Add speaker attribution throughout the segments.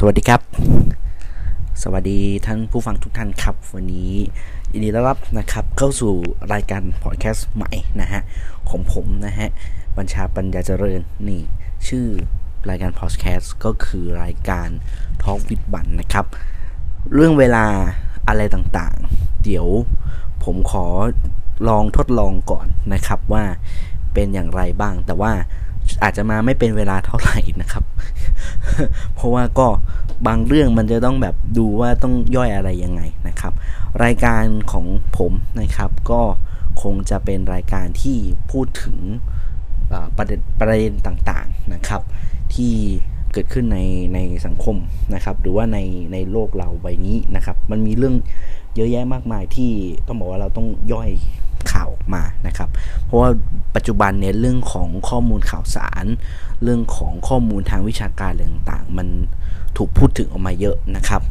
Speaker 1: สวัสดีครับ สวัสดีท่านผู้ฟังทุกท่านครับ วันนี้ยินดีต้อนรับนะครับ เข้าสู่รายการพอดแคสต์ใหม่นะฮะของผมนะฮะบัญชาปัญญาเจริญนี่ ชื่อรายการพอดแคสต์ก็คือรายการทอล์กวิดบันนะครับ เรื่องเวลาอะไรต่างๆ เดี๋ยวผมขอลองทดลองก่อนนะครับว่าเป็นอย่างไรบ้างแต่ว่า อาจจะมาไม่เป็นเวลาเท่าไหร่นะครับ เพราะว่าก็บางเรื่องมันจะต้องแบบดูว่าต้องย่อยอะไรยังไงนะครับ รายการของผมนะครับ ก็คงจะเป็นรายการที่พูดถึงประเด็นประเด็นต่างๆนะครับ ที่เกิดขึ้นในในสังคมนะครับ หรือว่าในในโลกเราใบนี้นะครับ มันมีเรื่องเยอะแยะมากมายที่ต้องบอกว่าเราต้องย่อย ข่าวออกมานะครับ เพราะว่าปัจจุบันเนี่ยเรื่องของข้อมูลข่าวสาร เรื่องของข้อมูลทางวิชาการต่างๆ มันถูกพูดถึงออกมาเยอะนะครับ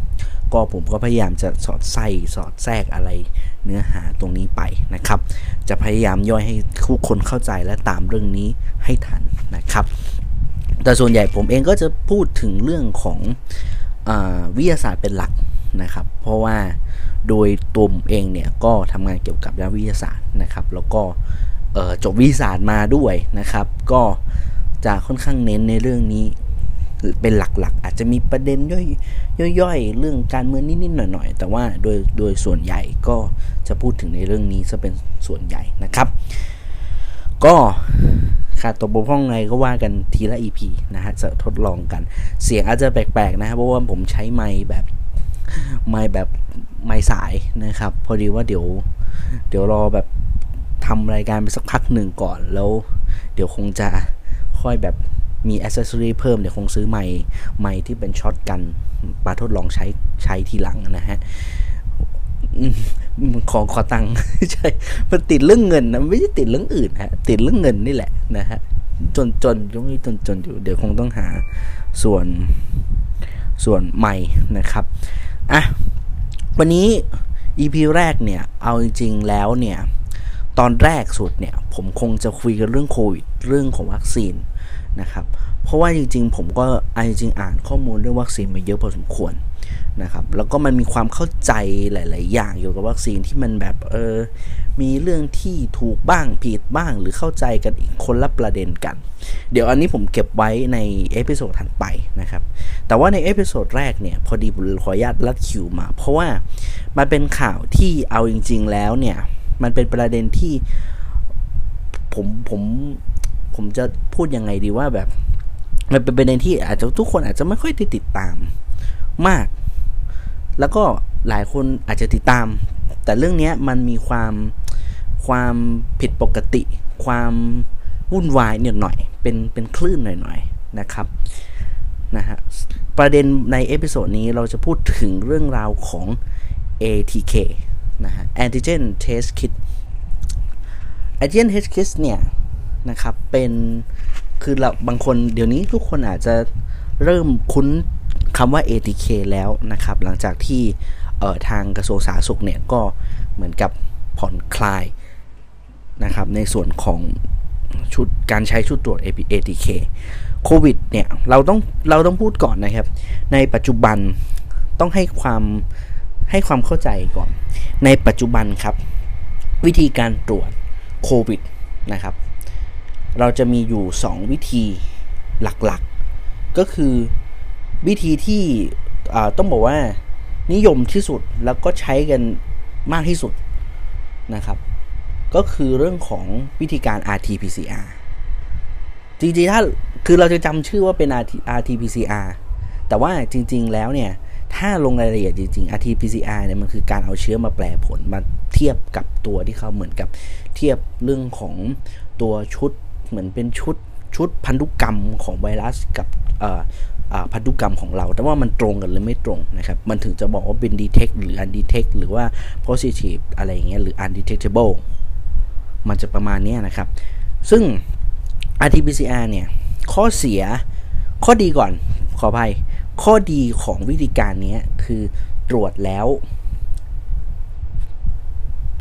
Speaker 1: ก็ผมก็พยายามจะสอดไส้สอดแทรกอะไรเนื้อหาตรงนี้ไปนะครับ จะพยายามย่อยให้ทุกคนเข้าใจและตามเรื่องนี้ให้ทันนะครับ แต่ส่วนใหญ่ผมเองก็จะพูดถึงเรื่องของอวิทยาศาสตร์เป็นหลักนะครับ เพราะว่า โดยตัวผมเองเนี่ยก็ทำงานเกี่ยวกับด้านวิทยาศาสตร์นะครับ แล้วก็จบวิทยาศาสตร์มาด้วยนะครับ ก็จะค่อนข้างเน้นในเรื่องนี้เป็นหลักๆ อาจจะมีประเด็นย่อยย่อยๆเรื่องการเมืองนิดๆหน่อยๆ แต่ว่าโดยโดยส่วนใหญ่ก็จะพูดถึงในเรื่องนี้จะเป็นส่วนใหญ่นะครับ ก็ขาดตกบกพร่องไงก็ว่ากันทีละ EP นะฮะจะทดลองกัน เสียงอาจจะแปลกๆ นะครับเพราะว่าผมใช้ไม้แบบไม้แบบ ไม้สายนะครับ พอดีว่าเดี๋ยว เดี๋ยวรอแบบทำรายการไปสักพักหนึ่งก่อนแล้ว เดี๋ยวคงจะค่อยแบบมีอ c เซสซอรีเพิ่มเดี๋ยวคงซื้อไม้ไม้ที่เป็นช็อตกันมาทดลองใช้ใช้ทีหลังนะฮะของขอตังค์ใช่มันติดเรื่องเงินนะไม่ใช่ติดเรื่องอื่นฮะ ติดเรื่องเงินนี่แหละนะฮะจนจนตรงนี้จนจนอยู่เดี๋ยวคงต้องหาส่วนส่วนใหม่นะครับอะ วันนี้ EP แรกเนี่ย เอาจริงๆแล้วเนี่ย ตอนแรกสุดเนี่ย ผมคงจะคุยกันเรื่องโควิด เรื่องของวัคซีนนะครับ เพราะว่าจริงๆ ผมก็อจริงอ่านข้อมูลเรื่องวัคซีนมาเยอะพอสมควรนะครับ แล้วก็มันมีความเข้าใจหลาย ๆ อย่างเกี่ยวกับวัคซีนที่มันแบบเออ มีเรื่องที่ถูกบ้างผิดบ้างหรือเข้าใจกันอีกคนละประเด็นกัน เดี๋ยวอันนี้ผมเก็บไว้ใน episode ถัดไปนะครับ แต่ว่าใน episode แรกเนี่ย พอดีผมขออนุญาตลัดคิวมา เพราะว่ามันเป็นข่าวที่เอาจริง ๆ แล้วเนี่ย มันเป็นประเด็นที่ผมผมผมจะพูดยังไงดีว่าแบบ มันเป็นประเด็นที่อาจจะทุกคนอาจจะไม่ค่อยได้ติดตามมาก แล้วก็หลายคนอาจจะติดตาม แต่เรื่องนี้มันมีความ ความผิดปกติ ความวุ่นวายเนี่ยหน่อยเป็นเป็นคลื่นหน่อยๆนะครับนะฮะประเด็นในเอพิโซดนี้เราจะพูดถึงเรื่องราวของ ATK นะฮะ Antigen Test Kit Antigen Test Kit เนี่ยนะครับเป็นคือเราบางคนเดี๋ยวนี้ทุกคนอาจจะเริ่มคุ้นคำว่า ATK แล้วนะครับ หลังจากที่เอ่อทางกระทรวงสาธารณสุขเนี่ยก็เหมือนกับผ่อนคลาย นะครับในส่วนของชุดการใช้ชุดตรวจ ATK โควิดเนี่ยเราต้องเราต้องพูดก่อนนะครับ ในปัจจุบันต้องให้ความให้ความเข้าใจก่อน ในปัจจุบันครับ วิธีการตรวจโควิดนะครับ เราจะมีอยู่ 2 วิธีหลักๆ ก็คือวิธีที่ต้องบอกว่านิยมที่สุดแล้วก็ใช้กันมากที่สุดนะครับ ก็คือเรื่องของวิธีการ RT-PCR จริงๆ ถ้าคือเราจะจำชื่อว่าเป็น RT-PCR แต่ว่าจริง ๆ แล้วเนี่ย ถ้าลงรายละเอียดจริงๆ RT-PCR เนี่ยมันคือการเอาเชื้อมาแปลผลมาเทียบกับตัวที่เขาเหมือนกับเทียบเรื่องของตัวชุดเหมือนเป็นชุดชุดพันธุกรรมของไวรัสกับพันธุกรรมของเรา แต่ว่ามันตรงกันหรือไม่ตรงนะครับ มันถึงจะบอกว่าเป็น detect หรือ undetect หรือว่า positive อะไรอย่างเงี้ย หรือ undetectable มันจะประมาณนี้นะครับ ซึ่ง RT-PCR เนี่ย ข้อเสีย ข้อดีก่อน ขออภัย ข้อดีของวิธีการนี้คือตรวจแล้ว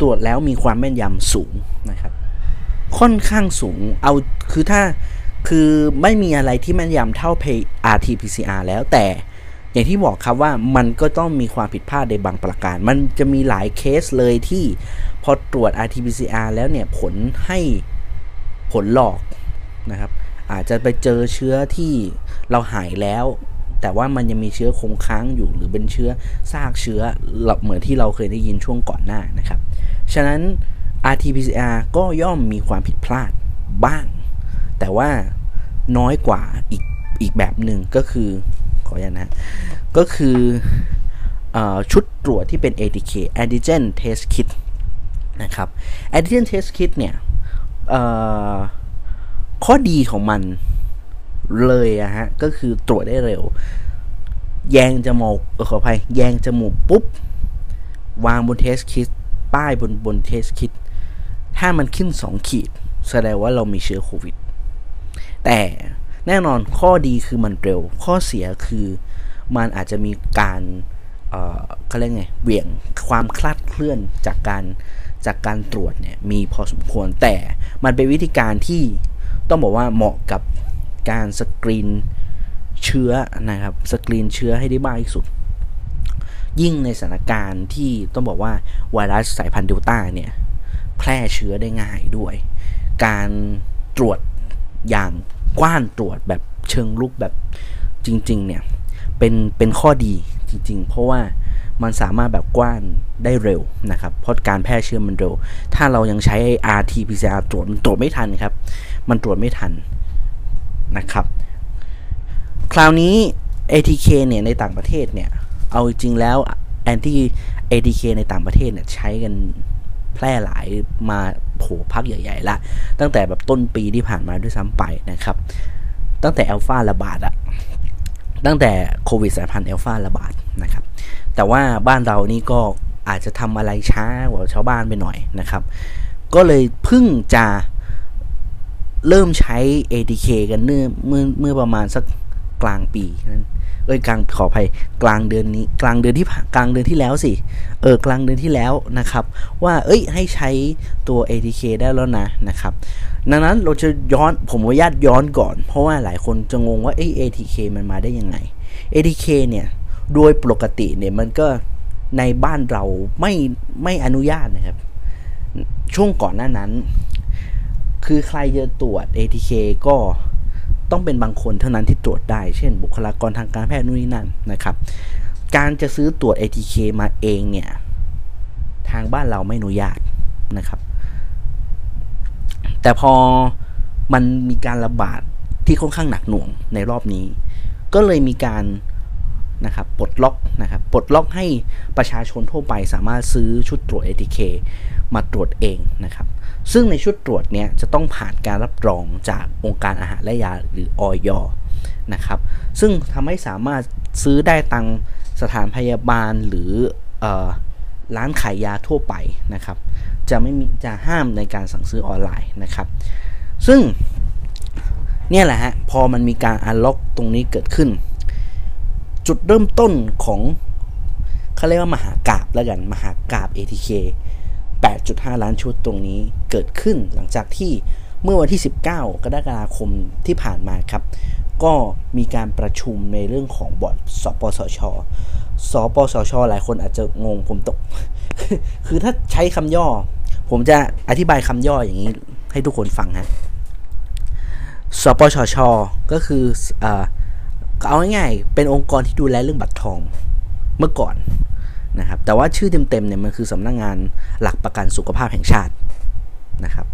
Speaker 1: ตรวจแล้วมีความแม่นยำสูงนะครับ ค่อนข้างสูง เอา คือถ้า คือไม่มีอะไรที่แม่นยำเท่า RT-PCR แล้วแต่อย่างที่บอกครับว่ามันก็ต้องมีความผิดพลาดในบางประการ มันจะมีหลายเคสเลยที่ พอตรวจ RT-PCR แล้วเนี่ยผลให้ผลหลอกนะครับ อาจจะไปเจอเชื้อที่เราหายแล้ว แต่ว่ามันยังมีเชื้อคงค้างอยู่หรือเป็นเชื้อซากเชื้อเหมือนที่เราเคยได้ยินช่วงก่อนหน้านะครับ ฉะนั้น RT-PCR ก็ย่อมมีความผิดพลาดบ้าง แต่ว่าน้อยกว่าอีกอีกแบบหนึ่งก็คือขออย่างนะ ก็คืออชุดตรวจที่เป็น ATK Antigen Test Kit นะครับ Antigen Test Kit เนี่ยข้อดีของมันเลยอะฮะ ก็คือตรวจได้เร็ว แยงจมูกขออภัย แยงจมูกปุ๊บ วางบน test kit ป้ายบนบน test kit ถ้ามันขึ้น 2 ขีด แสดงว่าเรามีเชื้อโควิด แต่แน่นอนข้อดีคือมันเร็ว ข้อเสียคือมันอาจจะมีการเขาเรียกไงเบี่ยงความคลาดเคลื่อนจากการ จากการตรวจเนี่ยมีพอสมควรแต่มันเป็นวิธีการที่ต้องบอกว่าเหมาะกับการสกรีนเชื้อนะครับสกรีนเชื้อให้ได้มากที่สุด ยิ่งในสถานการณ์ที่ต้องบอกว่าไวรัสสายพันธุ์เดลต้าเนี่ยแพร่เชื้อได้ง่ายด้วย การตรวจอย่างกว้านตรวจแบบเชิงลุกแบบจริงๆเนี่ยเป็นเป็นข้อดีจริง ๆ เพราะว่า มันสามารถแบบกว้านได้เร็วนะครับ เพราะการแพร่เชื้อมันเร็ว ถ้าเรายังใช้ RT-PCR ตรวจมันตรวจไม่ทันครับ มันตรวจไม่ทันนะครับ คราวนี้ ATK เนี่ยในต่างประเทศเนี่ย เอาจริงแล้ว anti ATK ในต่างประเทศเนี่ยใช้กันแพร่หลายมาโผพักใหญ่ๆละ ตั้งแต่แบบต้นปีที่ผ่านมาด้วยซ้ำไปนะครับ ตั้งแต่อัลฟาระบาดอะตั้งแต่โควิดสายพันธุ์อัลฟาระบาดนะครับ แต่ว่าบ้านเรานี่ก็อาจจะทำอะไรช้ากว่าชาวบ้านไปหน่อยนะครับ ก็เลยเพิ่งจะเริ่มใช้ ATK กันเมื่อเมื่อเมื่อประมาณสักกลางปีนั้นเอ้ยกลางขออภัยกลางเดือนนี้ กลางเดือนที่กลางเดือนที่แล้วสิเออกลางเดือนที่แล้วนะครับ ว่าเอ้ยให้ใช้ตัว ATK ได้แล้วนะนะครับ ดังนั้นเราจะย้อนผมว่าญาตย้อนก่อน เพราะว่าหลายคนจะงงว่าเอ้ย ATK มันมาได้ยังไง ATK เนี่ย โดยปกติเนี่ยมันก็ในบ้านเราไม่ไม่อนุญาตนะครับ ช่วงก่อนหน้านั้น คือใครจะตรวจ ATK ก็ต้องเป็นบางคนเท่านั้นที่ตรวจได้ เช่น บุคลากรทางการแพทย์นู่นนี่นั่นนะครับ การจะซื้อตรวจ ATK มาเองเนี่ย ทางบ้านเราไม่อนุญาตนะครับ แต่พอมันมีการระบาดที่ค่อนข้างหนักหน่วงในรอบนี้ ก็เลยมีการ นะครับปลดล็อกนะครับปลดล็อกให้ประชาชนทั่วไปสามารถซื้อชุดตรวจ ATK มาตรวจเองนะครับ ซึ่งในชุดตรวจเนี้ยจะต้องผ่านการรับรองจากองค์การอาหารและยาหรืออยนะครับ ซึ่งทำให้สามารถซื้อได้ตังสถานพยาบาลหรืออร้านขายยาทั่วไปนะครับ จะไม่มีจะห้ามในการสั่งซื้อออนไลน์นะครับ ซึ่งเนี่ยแหละฮะพอมันมีการอันล็อกตรงนี้เกิดขึ้น จุดเริ่มต้นของเขาเรียกว่ามหากราบแล้วกัน มหากราบ ATK 8.5 ล้านชุดตรงนี้เกิดขึ้นหลังจากที่เมื่อวันที่ 19 กรกฎาคมที่ผ่านมาครับ ก็มีการประชุมในเรื่องของบอร์ดสปสช สปสช หลายคนอาจจะงงผมตก คือถ้าใช้คำย่อ ผมจะอธิบายคำย่ออย่างนี้ ให้ทุกคนฟังฮะ สปชชก็คืออ เอาง่ายๆเป็นองค์กรที่ดูแลเรื่องบัตรทองเมื่อก่อนนะครับ แต่ว่าชื่อเต็มๆเนี่ยมันคือสำนักงงานหลักประกันสุขภาพแห่งชาตินะครับ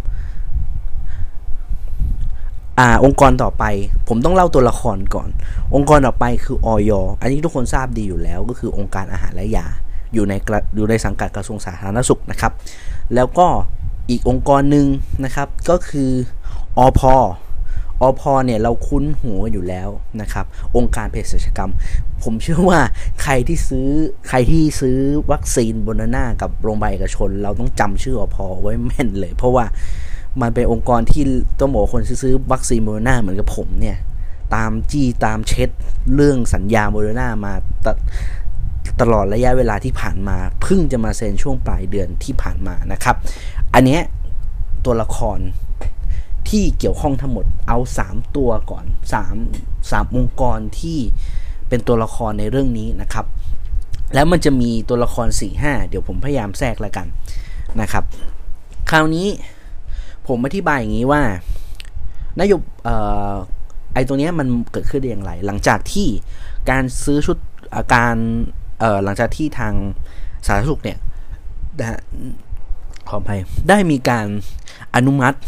Speaker 1: อ่าองค์กรต่อไปผมต้องเล่าตัวละครก่อน องค์กรต่อไปคือออยอันนี้ทุกคนทราบดีอยู่แล้วก็คือองค์การอาหารและยา อยู่ในอยู่ในสังกัดกระทรวงสาธารณสุขนะครับ แล้วก็อีกองค์กรหนึ่งนะครับก็คืออพอ อพอเนี่ยเราคุ้นหัวอยู่แล้วนะครับ องค์การเภสัชกรรม ผมเชื่อว่าใครที่ซื้อใครที่ซื้อวัคซีนโบนาน่ากับโรงพยาบาลเอกชน เราต้องจำชื่ออพอไว้แม่นเลย เพราะว่ามันเป็นองค์กรที่ต้องบอกคนซื้อวัคซีนโบนาน่าเหมือนกับผมเนี่ย ตามจี้ตามเช็ดเรื่องสัญญาโบนาน่ามาตตลอดระยะเวลาที่ผ่านมาเพิ่งจะมาเซ็นช่วงปลายเดือนที่ผ่านมานะครับ อันนี้ตัวละคร ที่เกี่ยวข้องทั้งหมดเอา 3 ตัวก่อน 3 3 องค์กรที่เป็นตัวละครในเรื่องนี้นะครับ แล้วมันจะมีตัวละคร4าเดี๋ยวผมพยายามแทรกแล้วกันนะครับ คราวนี้ผมอธิบายอย่างนี้ว่านโยบไอตัวนี้มันเกิดขึ้นได้อย่างไร หลังจากที่การซื้อชุดอาการหลังจากที่ทางสาธารณสุขเนี่ยขออภัยได้มีการอนุมัติ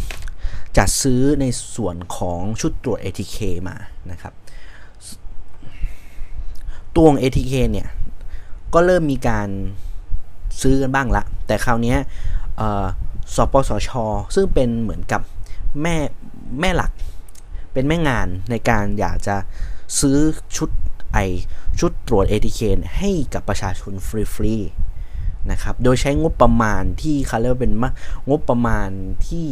Speaker 1: จัดซื้อในส่วนของชุดตรวจ ATK มานะครับตัวของ ATK เนี่ย ก็เริ่มมีการซื้อกันบ้างละ แต่คราวนี้สปสช ซึ่งเป็นเหมือนกับแม่แม่หลัก เป็นแม่งานในการอยากจะซื้อชุดไอชุดตรวจ ATK ให้กับประชาชนฟรีๆนะครับ โดยใช้งบประมาณที่เขาเรียกว่าเป็นงบประมาณที่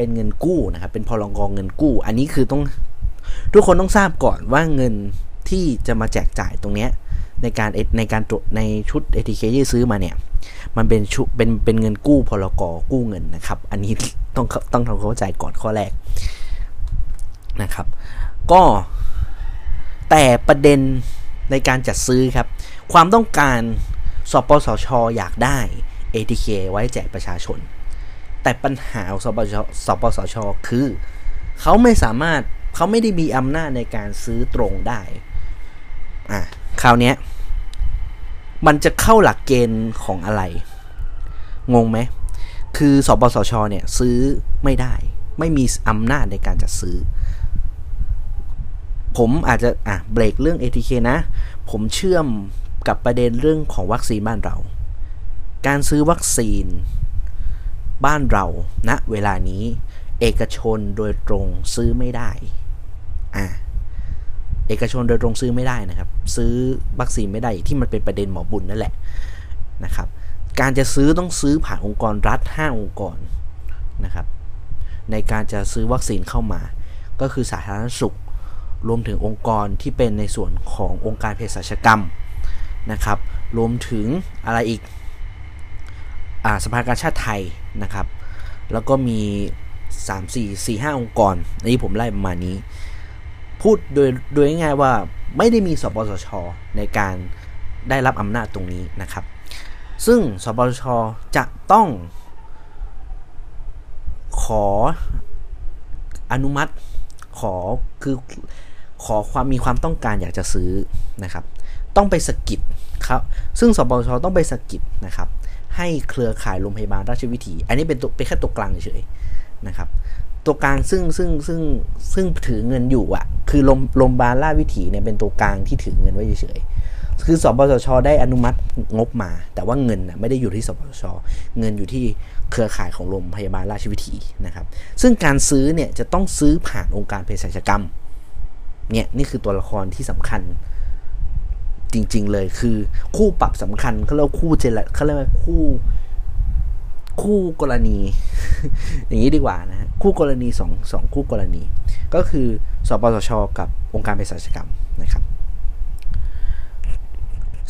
Speaker 1: เป็นเงินกู้นะครับเป็นพลงกองเงินกู้ อันนี้คือต้องทุกคนต้องทราบก่อนว่าเงินที่จะมาแจกจ่ายตรงนี้ในการในการตรวจในชุด ATK ที่ซื้อมาเนี่ย มันเป็นชุเป็นเป็นเงินกู้พลกกู้เงินนะครับ อันนี้ต้องต้องทำความเข้าใจก่อนข้อแรกนะครับ ก็แต่ประเด็นในการจัดซื้อครับ ความต้องการสปสชอยากได้ ATK ไว้แจกประชาชน แต่ปัญหาของสปสสปสช คือ เขาไม่สามารถเขาไม่ได้มีอำนาจในการซื้อตรงได้อะคราวนี้มันจะเข้าหลักเกณฑ์ของอะไร งงไหม คือสปสช เนี่ยซื้อไม่ได้ ไม่มีอำนาจในการจัดซื้อ ผมอาจจะอะเบรกเรื่อง ATK นะ ผมเชื่อมกับประเด็นเรื่องของวัคซีนบ้านเรา การซื้อวัคซีน บ้านเราณนะเวลานี้เอกชนโดยตรงซื้อไม่ได้อะเอกชนโดยตรงซื้อไม่ได้นะครับ ซื้อวัคซีนไม่ได้ที่มันเป็นประเด็นหมอบุญนั่นแหละนะครับ การจะซื้อต้องซื้อผ่านองค์กรรัฐ 5 องค์กรนะครับ ในการจะซื้อวัคซีนเข้ามา ก็คือสาธารณสุข รวมถึงองค์กรที่เป็นในส่วนขององค์การเภสัชกรรมนะครับ รวมถึงอะไรอีกอาสภากาชาติไทย นะครับ แล้วก็มี 3 4 4 5 องค์กรนี้ผมไล่ประมาณนี้ พูดโดยโดยง่ายว่าไม่ได้มีสปสช ในการได้รับอำนาจตรงนี้นะครับ ซึ่งสปสช จะต้องขออนุมัติขอคือขอความมีความต้องการอยากจะซื้อนะครับ ต้องไปสกิดครับซึ่งสปสชต้องไปสกิดนะครับ ให้เครือข่ายโรงพยาบาลราชวิถี อันนี้เป็นตัวเป็นแค่ตัวกลางเฉยๆนะครับ ตัวกลางซึ่งซึ่งซึ่งซึ่งถือเงินอยู่อะ คือลมลมบาลล่าวิถีเนี่ยเป็นตัวกลางที่ถือเงินไว้เฉยๆคือสปสช ได้อนุมัติงบมา แต่ว่าเงินน่ะไม่ได้อยู่ที่สปสช เงินอยู่ที่เครือข่ายของโรงพยาบาลราชวิถีนะครับ ซึ่งการซื้อเนี่ยจะต้องซื้อผ่านองค์การเภสัชกรรม เนี่ยนี่คือตัวละครที่สำคัญ จริง ๆ เลยคือคู่ปรับสำคัญเขาเรียกคู่เจลเขาเรียกว่าคู่ คู่กรณี อย่างนี้ดีกว่านะฮะคู่กรณีสองสองคู่กรณี ก็คือสปสช กับองค์การเภสัชกรรมนะครับ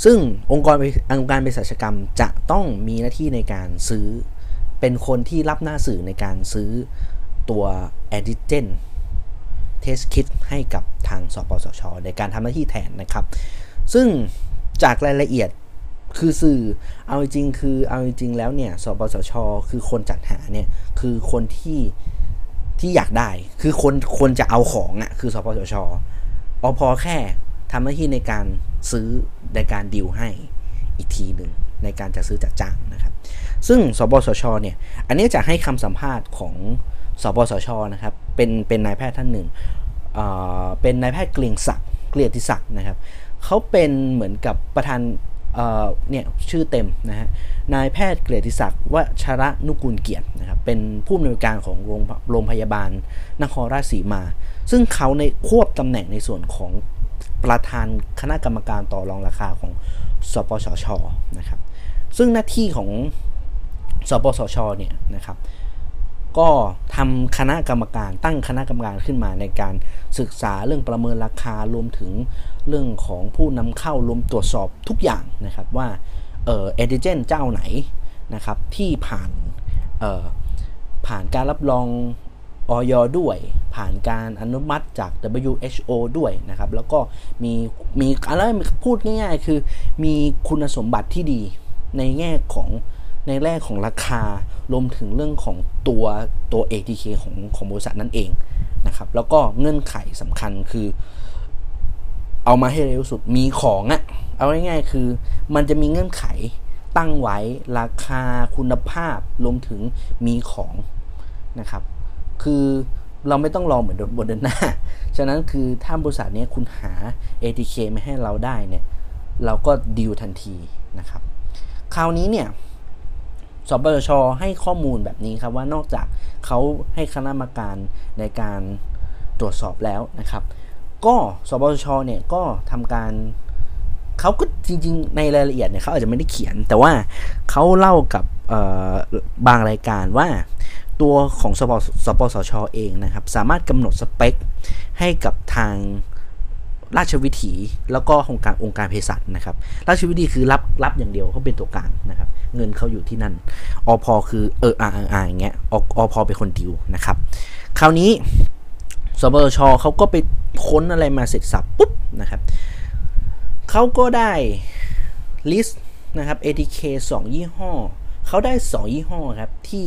Speaker 1: ซึ่งองค์กรองค์การเภสัชกรรมจะต้องมีหน้าที่ในการซื้อเป็นคนที่รับหน้าสื่อในการซื้อตัวแอนติเจนเทสคิดให้กับทางสปสช ในการทำหน้าที่แทนนะครับ ซึ่งจากรายละเอียดคือสื่อเอาจริงคือเอาจริงแล้วเนี่ยสปสช คือคนจัดหาเนี่ยคือคนที่ที่อยากได้ คือคนคนจะเอาของอะ่ะคือสปสชอพอแค่ทำหน้าที่ในการซื้อในการดิวให้อีกทีหนึ่งในการจะซื้อจัดจ้างนะครับ ซึ่งสปสชเนี่ยอันนี้จะให้คำสัมภาษณ์ของสปสชนะครับเป็นเป็นนายแพทย์ท่านหนึ่งเป็นนายแพทย์เกลียงศักดิ์เกลียติศักดิ์นะครับ เขาเป็นเหมือนกับประธานเนี่ยชื่อเต็มนะฮะนายแพทย์เกรติศักดิ์วชระนุกูลเกียรตินะครับเป็นผู้อำนวยการของโรงโรงพยาบาลนครราชสีมา ซึ่งเขาในควบตำแหน่งในส่วนของประธานคณะกรรมการต่อรองราคาของสปสชนะครับซึ่งหน้าที่ของสปสชเนี่ยนะครับก็ทำคณะกรรมการตั้งคณะกรรมการขึ้นมาในการศึกษาเรื่องประเมินราคารวมถึง เรื่องของผู้นำเข้ารวมตรวจสอบทุกอย่างนะครับว่าเอเอเดเจนเจ้าไหนนะครับที่ผ่านผ่านการรับรองออยด้วย ผ่านการอนุมัติจาก WHO ด้วยนะครับแล้วก็มีมีอะไรพูดง่ายๆ คือมีคุณสมบัติที่ดีในแง่ของในแรกของราคารวมถึงเรื่องของตัวตัว ATK ของของบริษัทนั่นเองนะครับแล้วก็เงื่อนไขสำคัญคือ เอามาให้เร็วสุดมีของอะเอาง่ายๆคือ มันจะมีเงื่อนไขตั้งไว้ราคาคุณภาพรวมถึงมีของนะครับ คือเราไม่ต้องรอเหมือนบนเดินหน้า ฉะนั้นคือถ้าบริษัทนี้คุณหา ATK ไม่ให้เราได้เนี่ย เราก็ดีลทันทีนะครับ คราวนี้เนี่ยสบชให้ข้อมูลแบบนี้ครับว่านอกจากเขาให้คณะกรรมการในการตรวจสอบแล้วนะครับ ก็สบชเนี่ยก็ทำการเขาก็จริง ๆ ในรายละเอียดเนี่ยเขาอาจจะไม่ได้เขียน แต่ว่าเขาเล่ากับบางรายการว่าตัวของสปสปสชอเองนะครับ สามารถกำหนดสเปค ให้กับทางราชวิถี แล้วก็องค์การองค์การเภสัชนะครับ ราชวิถีคือรับรับอย่างเดียวเขาเป็นตัวกลางนะครับ เงินเขาอยู่ที่นั่นอพอคือเอออาอาอย่างเงี้ยออพอเป็นคนดิวนะครับ คราวนี้ สปสชเขาก็ไปค้นอะไรมาเสร็จสับปุ๊บนะครับเขาก็ได้ลิสต์นะครับ ATK 2 ยี่ห้อ เขาได้ 2 ยี่ห้อครับ ที่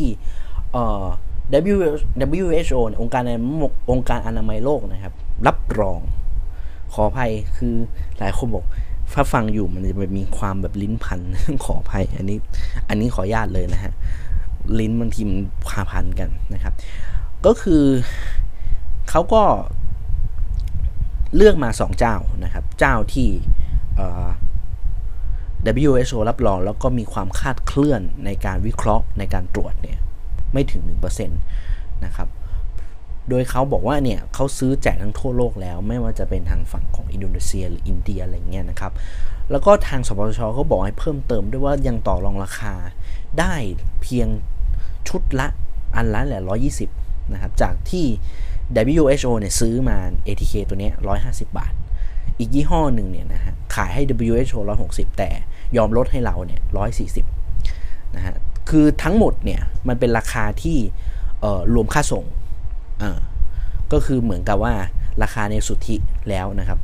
Speaker 1: WHO องค์การองค์การอนามัยโลกนะครับ รับรอง ขออภัยคือหลายคนบอกถ้าฟังอยู่มันจะมีความแบบลิ้นพัน ขออภัย อันนี้ อันนี้ขอญาตเลยนะฮะ ลิ้นบางทีมันพาพันกันนะครับ ก็คือ เขาก็เลือกมา 2 เจ้านะครับ เจ้าที่ WHO รับรองแล้วก็มีความคาดเคลื่อนในการวิเคราะห์ในการตรวจเนี่ยไม่ถึง 1%นะครับ โดยเขาบอกว่าเนี่ยเขาซื้อแจกทั้งทั่วโลกแล้ว ไม่ว่าจะเป็นทางฝั่งของอินโดนีเซียหรืออินเดียอะไรเงี้ยนะครับ แล้วก็ทางสปชเขาบอกให้เพิ่มเติมด้วยว่ายังต่อรองราคาได้เพียงชุดละอันละแหละ120 นะครับ จากที่ WHO เนี่ยซื้อมา ATK ตัวนี้ 150 บาท อีกยี่ห้อหนึ่งเนี่ยนะฮะขายให้ WHO 160 แต่ยอมลดให้เราเนี่ย 140 นะฮะ คือทั้งหมดเนี่ย มันเป็นราคาที่รวมค่าส่ง ก็คือเหมือนกับว่าราคาในสุทธิแล้วนะครับ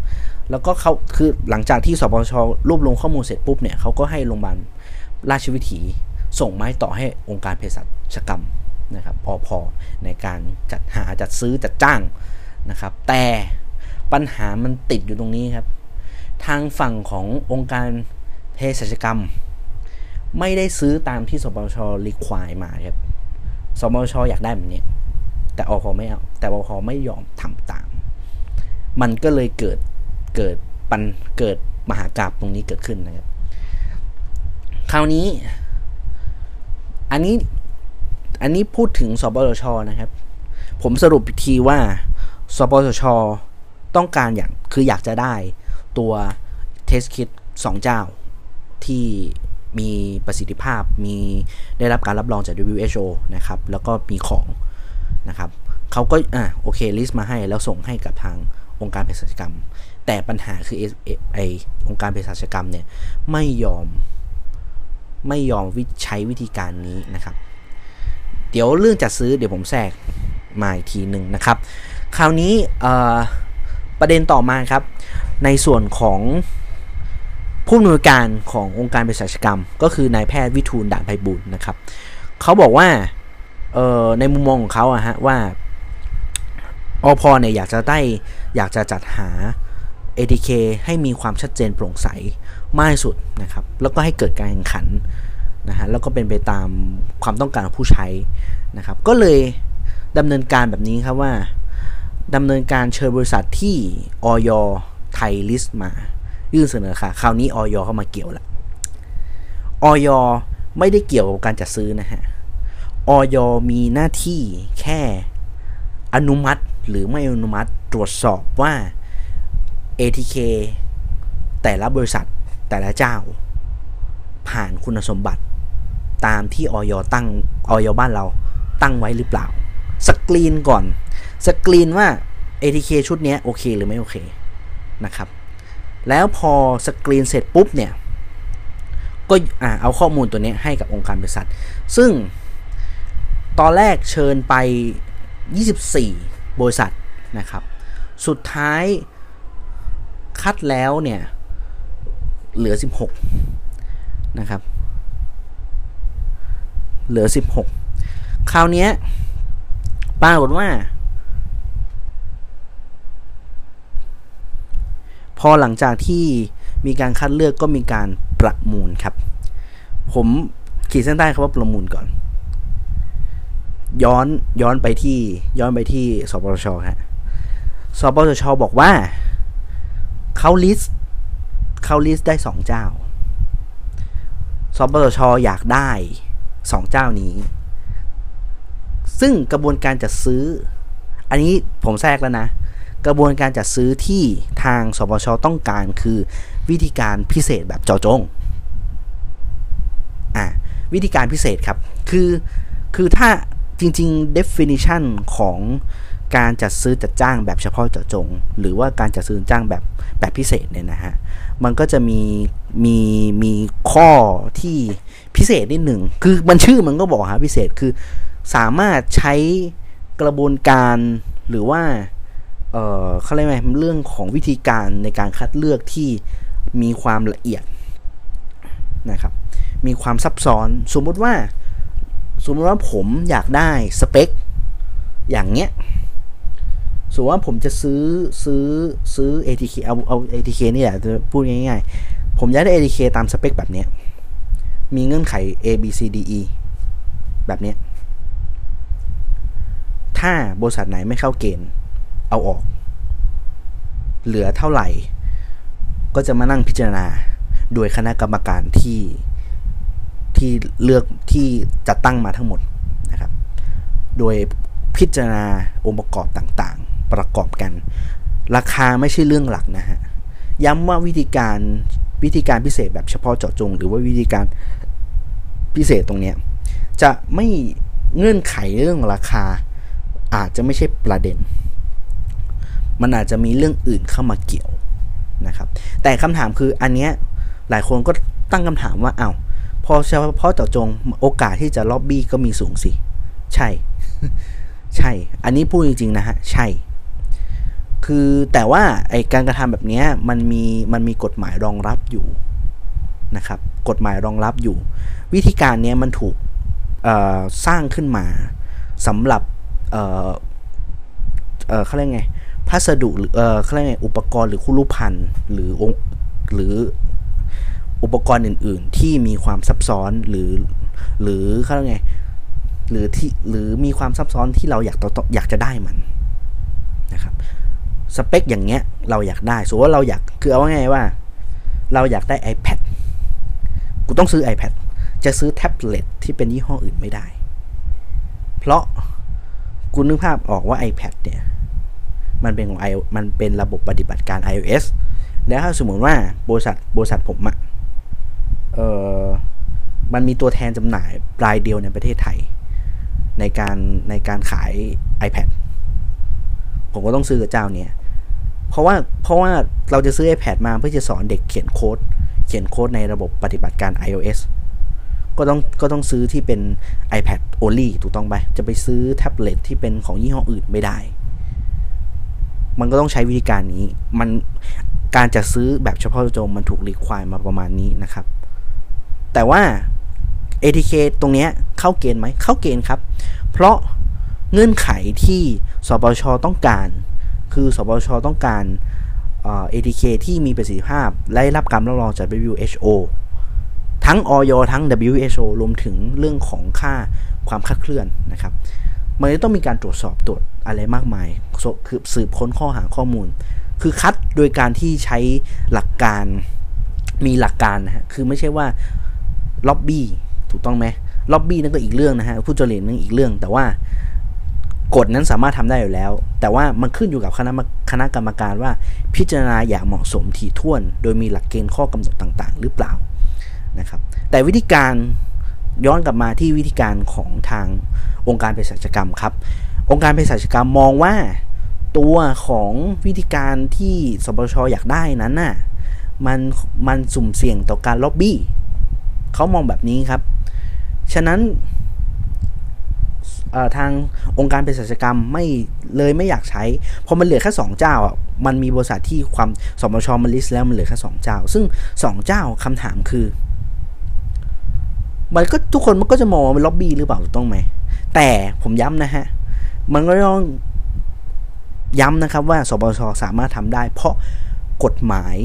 Speaker 1: แล้วก็เขาคือหลังจากที่สปชรวบรวมข้อมูลเสร็จปุ๊บเนี่ยเขาก็ให้โรงพยาบาลราชวิถีส่งไม้ต่อให้องค์การเภสัชกรรม นะครับพอพอในการจัดหาจัดซื้อจัดจ้างนะครับ แต่ปัญหามันติดอยู่ตรงนี้ครับ ทางฝั่งขององค์การเภสัชกรรม ไม่ได้ซื้อตามที่สปชรีควายมาครับสปชอยากได้แบบนี้ แต่อพอไม่เอาแต่อพอไม่ยอมทำตาม มันก็เลยเกิดเกิดปันเกิดมหากราบตรงนี้เกิดขึ้นนะครับ คราวนี้ อันนี้ อันนี้พูดถึงสปชนะครับ ผมสรุปทีว่าสปสชต้องการอย่างคืออยากจะได้ตัวเทสคิด2เจ้าที่มีประสิทธิภาพมีได้รับการรับรองจาก WHO นะครับ แล้วก็มีของนะครับเขาก็อะโอเคลิสต์มาให้แล้วส่งให้กับทางองค์การเภสัชกรรม แต่ปัญหาคือไอองค์การเภสัชกรรมเนี่ยไม่ยอมไม่ยอมวิใช้วิธีการนี้นะครับ เดี๋ยวเรื่องจัดซื้อเดี๋ยวผมแทรกมาอีกทีหนึ่งนะครับ คราวนี้ประเด็นต่อมาครับ ในส่วนของผู้อำนวยการขององค์การเภสัชกรรม ก็คือนายแพทย์วิทูลด่านไพบุญนะครับเขาบอกว่าในมุมมองของเขาอะฮะว่าอพอเนี่ยอยากจะได้อยากจะจัดหา ATK ให้มีความชัดเจนโปร่งใสมากที่สุดนะครับ แล้วก็ให้เกิดการแข่งขัน นะฮะแล้วก็เป็นไปตามความต้องการของผู้ใช้นะครับ ก็เลยดำเนินการแบบนี้ครับว่าดำเนินการเชิญบริษัทที่ออยไทยลิสต์มา ยื่นเสนอค่ะ คราวนี้ออยเข้ามาเกี่ยวละออยไม่ได้เกี่ยวกับการจัดซื้อนะฮะออยมีหน้าที่แค่อนุมัติหรือไม่อนุมัติตรวจสอบว่า ATK แต่ละบริษัทแต่ละเจ้า ผ่านคุณสมบัติ ตามที่ออยตั้งออยบ้านเราตั้งไว้หรือเปล่า สกรีนก่อน สกรีนว่า ATK ชุดนี้โอเคหรือไม่โอเคนะครับ แล้วพอสกรีนเสร็จปุ๊บเนี่ยก็อ่าเอาข้อมูลตัวนี้ให้กับองค์การบริษัท ซึ่งตอนแรกเชิญไป 24 บริษัทนะครับ สุดท้ายคัดแล้วเนี่ย เหลือ 16 นะครับ เหลือ 16 คราวนี้ปรากฏว่า พอหลังจากที่มีการคัดเลือกก็มีการประมูลครับ ผมขีดเส้นใต้คำว่าประมูลก่อน ย้อนย้อนไปที่ย้อนไปที่สปชฮะสปสชบอกว่าเขา list เขา list ได้สองเจ้าสปสชอยากได้ สองเจ้านี้ ซึ่งกระบวนการจัดซื้อ อันนี้ผมแทรกแล้วนะ กระบวนการจัดซื้อที่ทางสปสชต้องการคือวิธีการพิเศษแบบเจาะจงอะวิธีการพิเศษครับ คือคือถ้าจริง ๆ definition ของการจัดซื้อจัดจ้างแบบเฉพาะเจาะจง หรือว่าการจัดซื้อจ้างแบบแบบพิเศษเนี่ยนะฮะ มันก็จะมีมีมีข้อที่ พิเศษนิดหนึ่ง คือมันชื่อมันก็บอกฮะพิเศษคือสามารถใช้กระบวนการหรือว่า เอ่อเขาเรียกไงเรื่องของวิธีการในการคัดเลือกที่มีความละเอียดนะครับ มีความซับซ้อน สมมติว่า สมมติว่าผมอยากได้สเปค อย่างเงี้ย สมมติว่าผมจะซื้อซื้อซื้อ ATK เอาเอา ATK นี่แหละจะพูดง่ายๆ ผมอยากได้ ATK ตามสเปคแบบเนี้ย มีเงื่อนไข A B C D E แบบนี้ ถ้าบริษัทไหนไม่เข้าเกณฑ์ เอาออก เหลือเท่าไหร่ ก็จะมานั่งพิจารณา โดยคณะกรรมการที่ที่เลือกที่จัดตั้งมาทั้งหมดนะครับ โดยพิจารณาองค์ประกอบต่างๆ ประกอบกัน ราคาไม่ใช่เรื่องหลักนะฮะ ย้ำว่าวิธีการวิธีการพิเศษแบบเฉพาะเจาะจง หรือว่าวิธีการ พิเศษตรงเนี้ยจะไม่เงื่อนไขเรื่องราคา อาจจะไม่ใช่ประเด็น มันอาจจะมีเรื่องอื่นเข้ามาเกี่ยวนะครับ แต่คำถามคืออันเนี้ยหลายคนก็ตั้งคำถามว่าอา้าวพอเฉพาะเจาะจงโอกาสที่จะล็อบบี้ก็มีสูงสิ ใช่ ใช่ อันนี้พูดจริงๆนะฮะ ใช่ คือแต่ว่าไอการกระทำแบบนี้มันมีมันมีกฎหมายรองรับอยู่ นะครับกฎหมายรองรับอยู่ วิธีการนี้มันถูกสร้างขึ้นมาสำหรับเเขาเรียกไงพัสดุหรือเขาเรียกไงอุปกรณ์หรือคุรุพันธ์หรือองหรืออุปกรณ์อื่น ๆ ที่มีความซับซ้อนหรือหรือเขาเรียกไงหรือที่หรือมีความซับซ้อนที่เราอยากอยากจะได้มันนะครับสเปคอย่างเงี้ยเราอยากได้สมมติว่าเราอยากคือเอาไงว่า เราอยากได้ iPad กูต้องซื้อ iPad จะซื้อแท็บเล็ตที่เป็นยี่ห้ออื่นไม่ได้ เพราะกูนึกภาพออกว่า iPad เนี่ย มันเป็นของไอมันเป็นระบบปฏิบัติการ iOS แล้วถ้าสมมติว่าบริษัทบริษัทผมอะเออมันมีตัวแทนจำหน่ายรายเดียวในประเทศไทย ในการในการขาย iPad ผมก็ต้องซื้อกับเจ้าเนี้ยเพราะว่าเพราะว่าเราจะซื้อ iPad มาเพื่อจะสอนเด็กเขียนโค้ด เขียนโค้ดในระบบปฏิบัติการ iOS ก็ต้องก็ต้องซื้อที่เป็น iPad only ถูกต้องไปจะไปซื้อแท็บเล็ตที่เป็นของยี่ห้ออื่นไม่ได้ มันก็ต้องใช้วิธีการนี้ มันการจะซื้อแบบเฉพาะจงมันถูกรีควายมาประมาณนี้นะครับ แต่ว่า ATK ตรงนี้เข้าเกณฑ์ไหม เข้าเกณฑ์ครับ เพราะเงื่อนไขที่สปชต้องการ คือสปชต้องการ ATK ที่มีประสิทธิภาพ และรับการรับรองจาก WHO ทั้งออยทั้ง WHO รวมถึงเรื่องของค่าความคลาดเคลื่อนนะครับ มันจะต้องมีการตรวจสอบตรวจอะไรมากมาย คือสืบค้นข้อหาข้อมูล คือคัดโดยการที่ใช้หลักการมีหลักการนะฮะ คือไม่ใช่ว่าล็อบบี้ถูกต้องไหมล็อบบี้นั่นก็อีกเรื่องนะฮะ ผู้จริตนั่นอีกเรื่อง แต่ว่ากฎนั้นสามารถทำได้อยู่แล้ว แต่ว่ามันขึ้นอยู่กับคณะคณะกรรมการว่า พิจารณาอย่างเหมาะสมถี่ถ้วน โดยมีหลักเกณฑ์ข้อกำหนดต่าง ๆ หรือเปล่านะครับแต่วิธีการย้อนกลับมาที่วิธีการของทางองค์การเภสัชกรรมครับ องค์การเภสัชกรรมมองว่าตัวของวิธีการที่สปชอยากได้นั้นน่ะมันมันสุ่มเสี่ยงต่อการล็อบบี้เขามองแบบนี้ครับ ฉะนั้น ทางองค์การเภสัชกรรมไม่เลยไม่อยากใช้เพราะมันเหลือแค่สองเจ้าอะมันมีบริษัทที่ทางสปสชมัน list แล้วมันเหลือแค่สองเจ้า ซึ่งสองเจ้าคำถามคือ มันก็ทุกคนมันก็จะมองว่าเป็นล็อบบี้หรือเปล่าถูกต้องไหม แต่ผมย้ำนะฮะ มันก็ต้องย้ำนะครับว่าสปชสามารถทำได้ เพราะกฎหมาย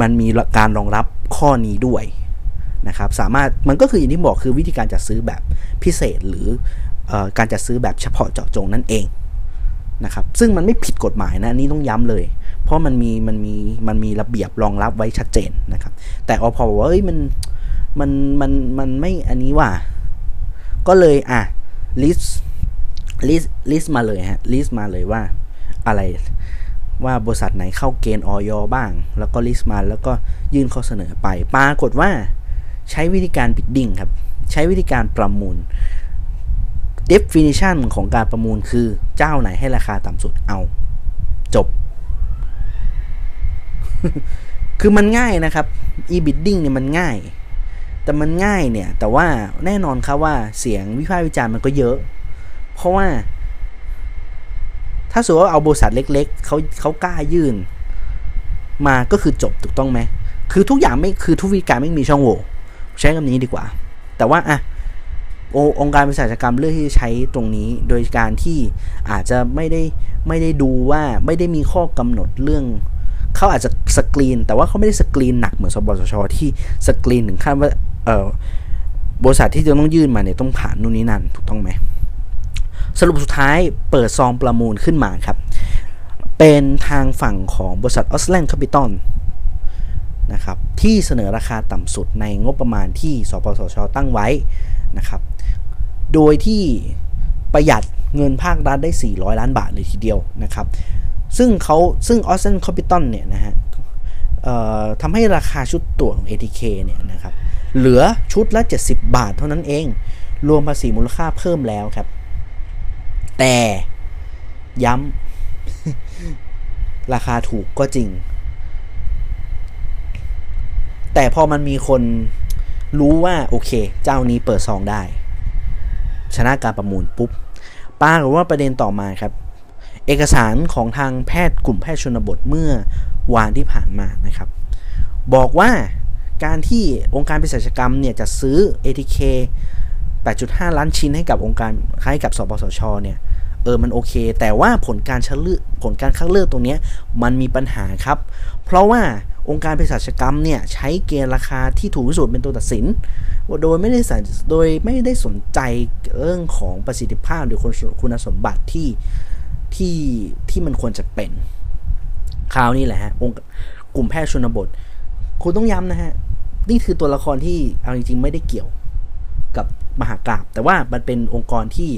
Speaker 1: มันมีการรองรับข้อนี้ด้วย นะครับสามารถมันก็คืออย่างที่บอกคือวิธีการจัดซื้อแบบพิเศษหรืออการจัดซื้อแบบเฉพาะเจาะจงนั่นเองนะครับซึ่งมันไม่ผิดกฎหมายนะนี่ต้องย้ำเลย เพราะมันมีมันมีมันมีระเบียบรองรับไว้ชัดเจนนะครับ แต่อพอบอกว่าเอ้ยมันมันมันมันไม่อันนี้ว่าก็เลยอะ list list list มาเลยฮะ list มาเลยว่าอะไรว่าบริษัทไหนเข้าเกณฑ์อย. บ้าง แล้วก็ list มาแล้วก็ยื่นข้อเสนอไป ปรากฏว่า ใช้วิธีการ bidding ครับ ใช้วิธีการประมูล definition ของการประมูลคือเจ้าไหนให้ราคาต่ำสุดเอา จบ คือมันง่ายนะครับ e-bidding เนี่ยมันง่าย แต่มันง่ายเนี่ย แต่ว่าแน่นอนครับว่าเสียงวิพากษ์วิจารณ์มันก็เยอะ เพราะว่า ถ้าสมมติว่าเอาบริษัทเล็ก ๆเขาเขากล้ายื่น มาก็คือจบถูกต้องไหม คือทุกอย่างไม่คือทุกวิธีการไม่มีช่องโหว่ ใช้คำนี้ดีกว่า แต่ว่าอะองค์การบริษัทกรรมเลือกที่จะใช้ตรงนี้ โดยการที่อาจจะไม่ได้ไม่ได้ดูว่าไม่ได้มีข้อกำหนดเรื่องเขาอาจจะสกรีน แต่ว่าเขาไม่ได้สกรีนหนักเหมือนสปสชที่สกรีนถึงขั้นว่าเออบริษัทที่จะต้องยื่นมาเนี่ยต้องผ่านนู่นนี่นั่นถูกต้องไหมสรุปสุดท้ายเปิดซองประมูลขึ้นมาครับ เป็นทางฝั่งของบริษัทออสแลนด์แคปปิตอล นะครับที่เสนอราคาต่ำสุดในงบประมาณที่สปสช ตั้งไว้นะครับโดยที่ประหยัดเงินภาครัฐได้ 400 ล้านบาทเลยทีเดียวนะครับซึ่งเขาซึ่งออสเซนคอปิตอลเนี่ยนะฮะทำให้ราคาชุดตั๋วของ ATK เนี่ยนะครับเหลือชุดละ 70 บาทเท่านั้นเอง รวมภาษีมูลค่าเพิ่มแล้วครับ แต่ย้ำราคาถูกก็จริง แต่พอมันมีคนรู้ว่าโอเค เจ้านี้เปิดซองได้ ชนะการประมูลปุ๊บป้าหรือว่าประเด็นต่อมาครับ เอกสารของทางแพทย์กลุ่มแพทย์ชนบทเมื่อวานที่ผ่านมานะครับ บอกว่าการที่องค์การเภสัชกรรมเนี่ยจะซื้อ ATK 8.5 ล้านชิ้นให้กับองค์การให้กับสปสชเนี่ยเออมันโอเค แต่ว่าผลการชัเลือกผลการคัดเลือกตรงนี้มันมีปัญหาครับ เพราะว่า องค์การเภสัชกรรมเนี่ยใช้เกณฑ์ราคาที่ถูกที่สุดเป็นตัวตัดสิน โดยไม่ได้สโดยไม่ได้สนใจเรื่องของประสิทธิภาพหรือคุณสมบัติที่ที่ที่มันควรจะเป็นคราวนี้แหละฮะองค์กลุ่มแพทย์ชนบท คุณต้องย้ำนะฮะ นี่คือตัวละครที่เอาจริงๆ ไม่ได้เกี่ยวกับมหากราบ แต่ว่ามันเป็นองค์กรที่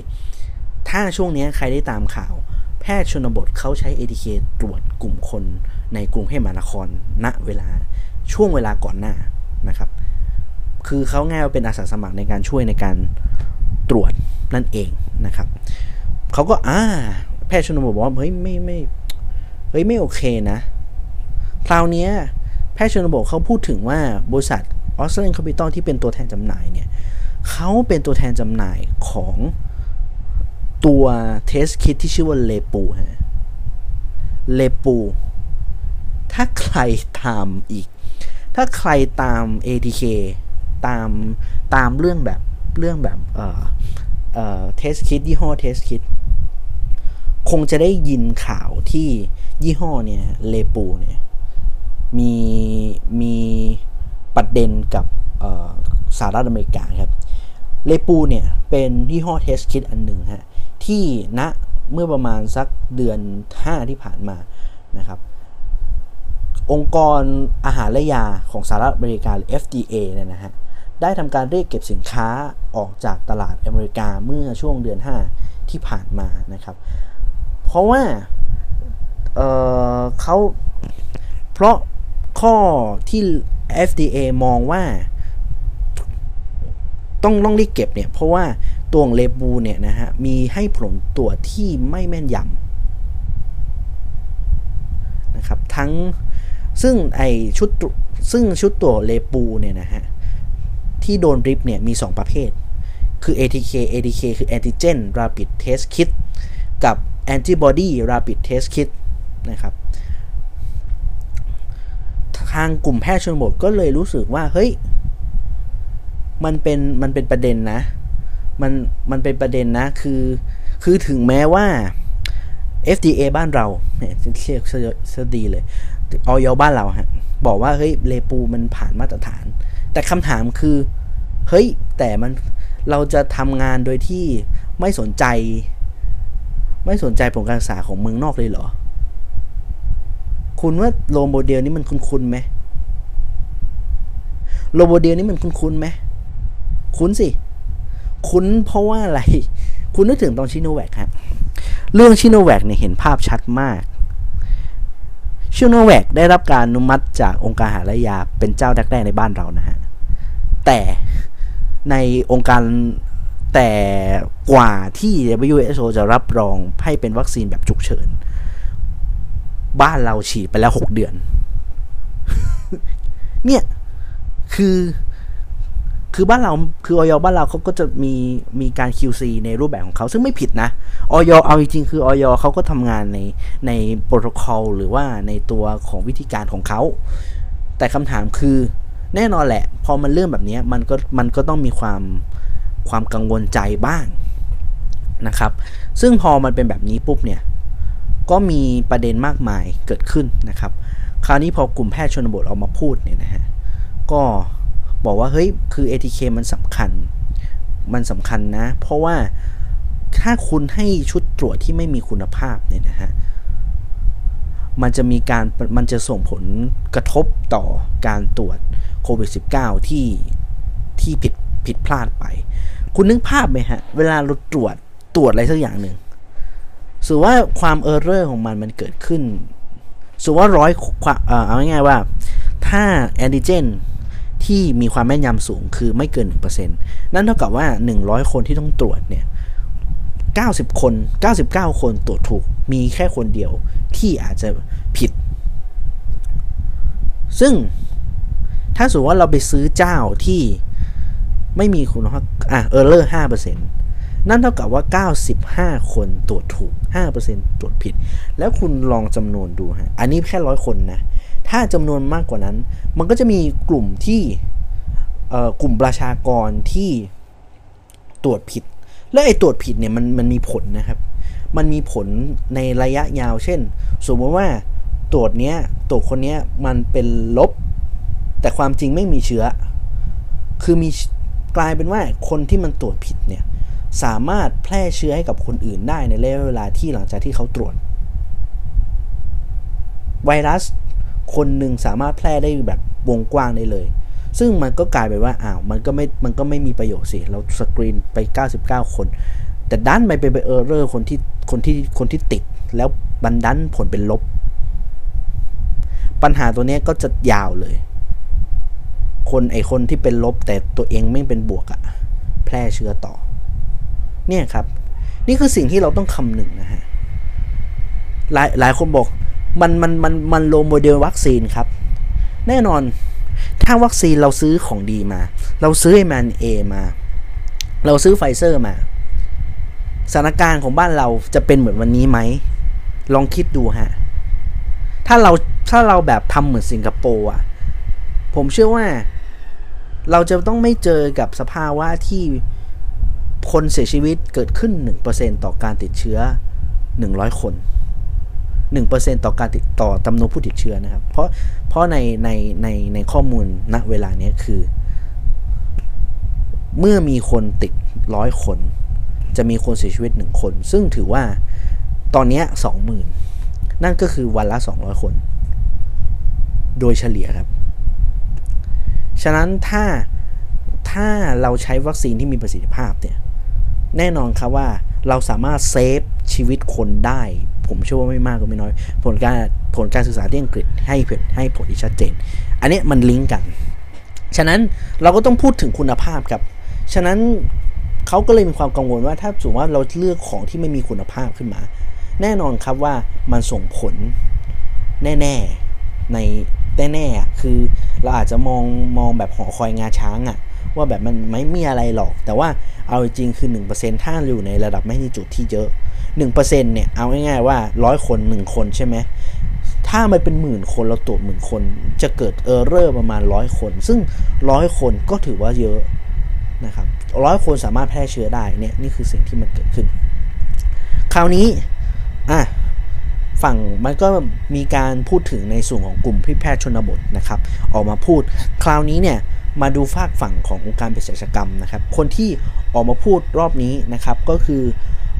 Speaker 1: ถ้าช่วงนี้ใครได้ตามข่าว แพทย์ชนบทเขาใช้ ATK ตรวจกลุ่มคน ในกรุงเทพมหานคร ณ เวลาช่วงเวลาก่อนหน้านะครับ คือเขาง่ายว่าเป็นอาสาสมัครในการช่วยในการตรวจนั่นเองนะครับ เขาก็อ่าแพทย์ชนบทบอกว่าเฮ้ยไม่ไม่เฮ้ยไม่โอเคนะ คราวนี้แพทย์ชนบทเขาพูดถึงว่าบริษัทออสเตรเลียนคาปิวตอลที่เป็นตัวแทนจำหน่ายเนี่ยเขาเป็นตัวแทนจำหน่ายของตัว test kit ที่ชื่อว่า Lepu ฮะLepu ถ้าใครตามอีก ถ้าใครตาม ATK ตามตามเรื่องแบบเรื่องแบบเอ่อเอ่อ test kit ยี่ห้อ test kit คงจะได้ยินข่าวที่ยี่ห้อเนี่ย Lepu เนี่ยมีมีประเด็นกับสหรัฐอเมริกาครับ Lepu เนี่ยเป็นยี่ห้อ test kit อันหนึ่งฮะที่ณเมื่อประมาณสักเดือน 5 ที่ผ่านมานะครับ องค์กรอาหารและยาของสหรัฐอเมริกาหรือ FDA เนี่ยนะฮะได้ทำการเรียกเก็บสินค้าออกจากตลาดอเมริกาเมื่อช่วงเดือน 5 ที่ผ่านมานะครับ เพราะว่าเเขาเพราะข้อที่ FDA มองว่า ต้องต้องรีบเก็บเนี่ย เพราะว่าตัวของเลบูเนี่ยนะฮะมีให้ผลตรวจที่ไม่แม่นยำนะครับทั้ง ซึ่งไอชุดซึ่งชุดตัวเลปูเนี่ยนะฮะ ที่โดนริบเนี่ยมี 2 ประเภท คือ ATK ATK คือ Antigen Rapid Test Kit กับ Antibody Rapid Test Kit นะครับ ทางกลุ่มแพทย์ชนบทก็เลยรู้สึกว่า เฮ้ย มันเป็นมันเป็นประเด็นนะ มันมันเป็นประเด็นนะ คือ คือถึงแม้ว่า FDA บ้านเราเนี่ยเรียกซะดีเลย ออยบ้านเราฮะบอกว่าเฮ้ยเลปูมันผ่านมาตรฐาน แต่คำถามคือ เฮ้ย แต่มันเราจะทำงานโดยที่ไม่สนใจ ไม่สนใจผลการศึกษาของเมืองนอกเลยเหรอ คุณว่า role model นี้มันคุ้นๆไหม role model นี้มันคุ้นๆไหมคุ้นสิ คุ้นเพราะว่าอะไร คุณนึกถึงตอนซิโนแวคครับเรื่องซิโนแวคเนี่ยเห็นภาพชัดมาก ซิโนแวคได้รับการอนุมัติจากองค์การอาหารและยาเป็นเจ้าแรกๆในบ้านเรานะฮะ แต่ในองค์การแต่กว่าที่ WHO จะรับรองให้เป็นวัคซีนแบบฉุกเฉิน บ้านเราฉีดไปแล้ว 6 เดือน เนี่ย คือ คือบ้านเราคือออยบ้านเราเขาก็จะมีมีการ QC ในรูปแบบของเขาซึ่งไม่ผิดนะออยเอาจริงๆคือออยเขาก็ทำงานในในโปรโตคอลหรือว่าในตัวของวิธีการของเขา แต่คำถามคือแน่นอนแหละ พอมันเรื่องแบบนี้มันก็มันก็ต้องมีความความกังวลใจบ้างนะครับ ซึ่งพอมันเป็นแบบนี้ปุ๊บเนี่ย ก็มีประเด็นมากมายเกิดขึ้นนะครับ คราวนี้พอกลุ่มแพทย์ชนบทออกมาพูดเนี่ยนะฮะก็ บอกว่าเฮ้ยคือ ATK มันสำคัญ มันสำคัญนะ เพราะว่าถ้าคุณให้ชุดตรวจที่ไม่มีคุณภาพเนี่ยนะฮะมันจะมีการมันจะส่งผลกระทบต่อการตรวจโควิด -19 ที่ที่ผิดผิดพลาดไป คุณนึกภาพไหมฮะ เวลาเราตรวจตรวจอะไรสักอย่างหนึ่งสือว่าความเออร์เรอร์ของมันมันเกิดขึ้นสือว่าร้อยเอาง่ายๆว่า ถ้าแอนติเจน ที่มีความแม่นยำสูงคือไม่เกิน 1%นั่นเท่ากับว่า 100 คนที่ต้องตรวจเนี่ย 90 คน 99 คนตรวจถูก มีแค่คนเดียวที่อาจจะผิด ซึ่งถ้าสมมติว่าเราไปซื้อเจ้าที่ไม่มีคุณภาพอะเออร์เลอร์5%นั่นเท่ากับว่า 95 คนตรวจถูก 5%ตรวจผิด แล้วคุณลองจำนวนดูฮะ อันนี้แค่ร้อยคนนะ ถ้าจำนวนมากกว่านั้น มันก็จะมีกลุ่มที่กลุ่มประชากรที่ตรวจผิด และไอ้ตรวจผิดเนี่ยมันมันมีผลนะครับ มันมีผลในระยะยาว เช่น สมมติว่าตรวจเนี้ยตรวจคนเนี้ยมันเป็นลบ แต่ความจริงไม่มีเชื้อ คือมีกลายเป็นว่าคนที่มันตรวจผิดเนี่ยสามารถแพร่เชื้อให้กับคนอื่นได้ในระยะเวลาที่หลังจากที่เขาตรวจ ไวรัส คนหนึ่งสามารถแพร่ได้แบบวงกว้างได้เลย ซึ่งมันก็กลายเป็นว่าอ้าวมันก็ไม่มันก็ไม่มีประโยชน์สิเราสกรีนไป 99 คน แต่ดันไปเป็นเออร์เรอร์คนที่คนที่คนที่ติด แล้วบันดันผลเป็นลบ ปัญหาตัวนี้ก็จะยาวเลย คนไอคนที่เป็นลบแต่ตัวเองไม่เป็นบวกอะแพร่เชื้อต่อ เนี่ยครับ นี่คือสิ่งที่เราต้องคำนึงนะฮะหลายหลายคนบอก มันมันมันมัน role model วัคซีนครับ แน่นอนถ้าวัคซีนเราซื้อของดีมา เราซื้อ mRNA มา เราซื้อไฟเซอร์มาสถานการณ์ของบ้านเราจะเป็นเหมือนวันนี้ไหม ลองคิดดูฮะ ถ้าเราถ้าเราแบบทำเหมือนสิงคโปร์อะ ผมเชื่อว่า เราจะต้องไม่เจอกับสภาวะที่คนเสียชีวิตเกิดขึ้น 1%ต่อการติดเชื้อ 100 คน 1%ต่อการติดต่อจำนวนผู้ติดเชื้อนะครับ เพราะเพราะในในในในข้อมูลณเวลานี้คือ เมื่อมีคนติดร้อยคน จะมีคนเสียชีวิตหนึ่งคน ซึ่งถือว่าตอนนี้สองหมื่นนั่นก็คือวันละ 200 คน โดยเฉลี่ยครับ ฉะนั้นถ้าถ้าเราใช้วัคซีนที่มีประสิทธิภาพเนี่ยแน่นอนครับว่าเราสามารถเซฟชีวิตคนได้ ผมเชื่อว่าไม่มากก็ไม่น้อย ผลการผลการศึกษาที่อังกฤษให้ให้ผลที่ชัดเจน อันนี้มันลิงก์กัน ฉะนั้นเราก็ต้องพูดถึงคุณภาพครับ ฉะนั้นเขาก็เลยมีความกังวลว่าถ้าสมมติว่าเราเลือกของที่ไม่มีคุณภาพขึ้นมา แน่นอนครับว่ามันส่งผลแน่ ๆ ในแน่ๆคือเราอาจจะมองมองแบบหอคอยงาช้างอะว่าแบบมันไม่มีอะไรหรอก แต่ว่า เอาจริงคือ 1%ถ้าอยู่ในระดับไม่ที่จุดที่เยอะ 1%เนี่ยเอาง่ายๆว่าร้อยคน 1 คนใช่ไหมถ้ามันเป็นหมื่นคนเราตรวจหมื่นคน จะเกิดเออร์เรอร์ประมาณร้อยคน ซึ่งร้อยคนก็ถือว่าเยอะนะครับร้อยคนสามารถแพร่เชื้อได้เนี่ยนี่คือสิ่งที่มันเกิดขึ้น คราวนี้อะฝั่งมันก็มีการพูดถึงในส่วนของกลุ่มพี่แพทย์ชนบทนะครับ ออกมาพูด คราวนี้เนี่ย มาดูฝากฝั่งขององค์การเภสัชกรรมนะครับ คนที่ออกมาพูดรอบนี้นะครับก็คือ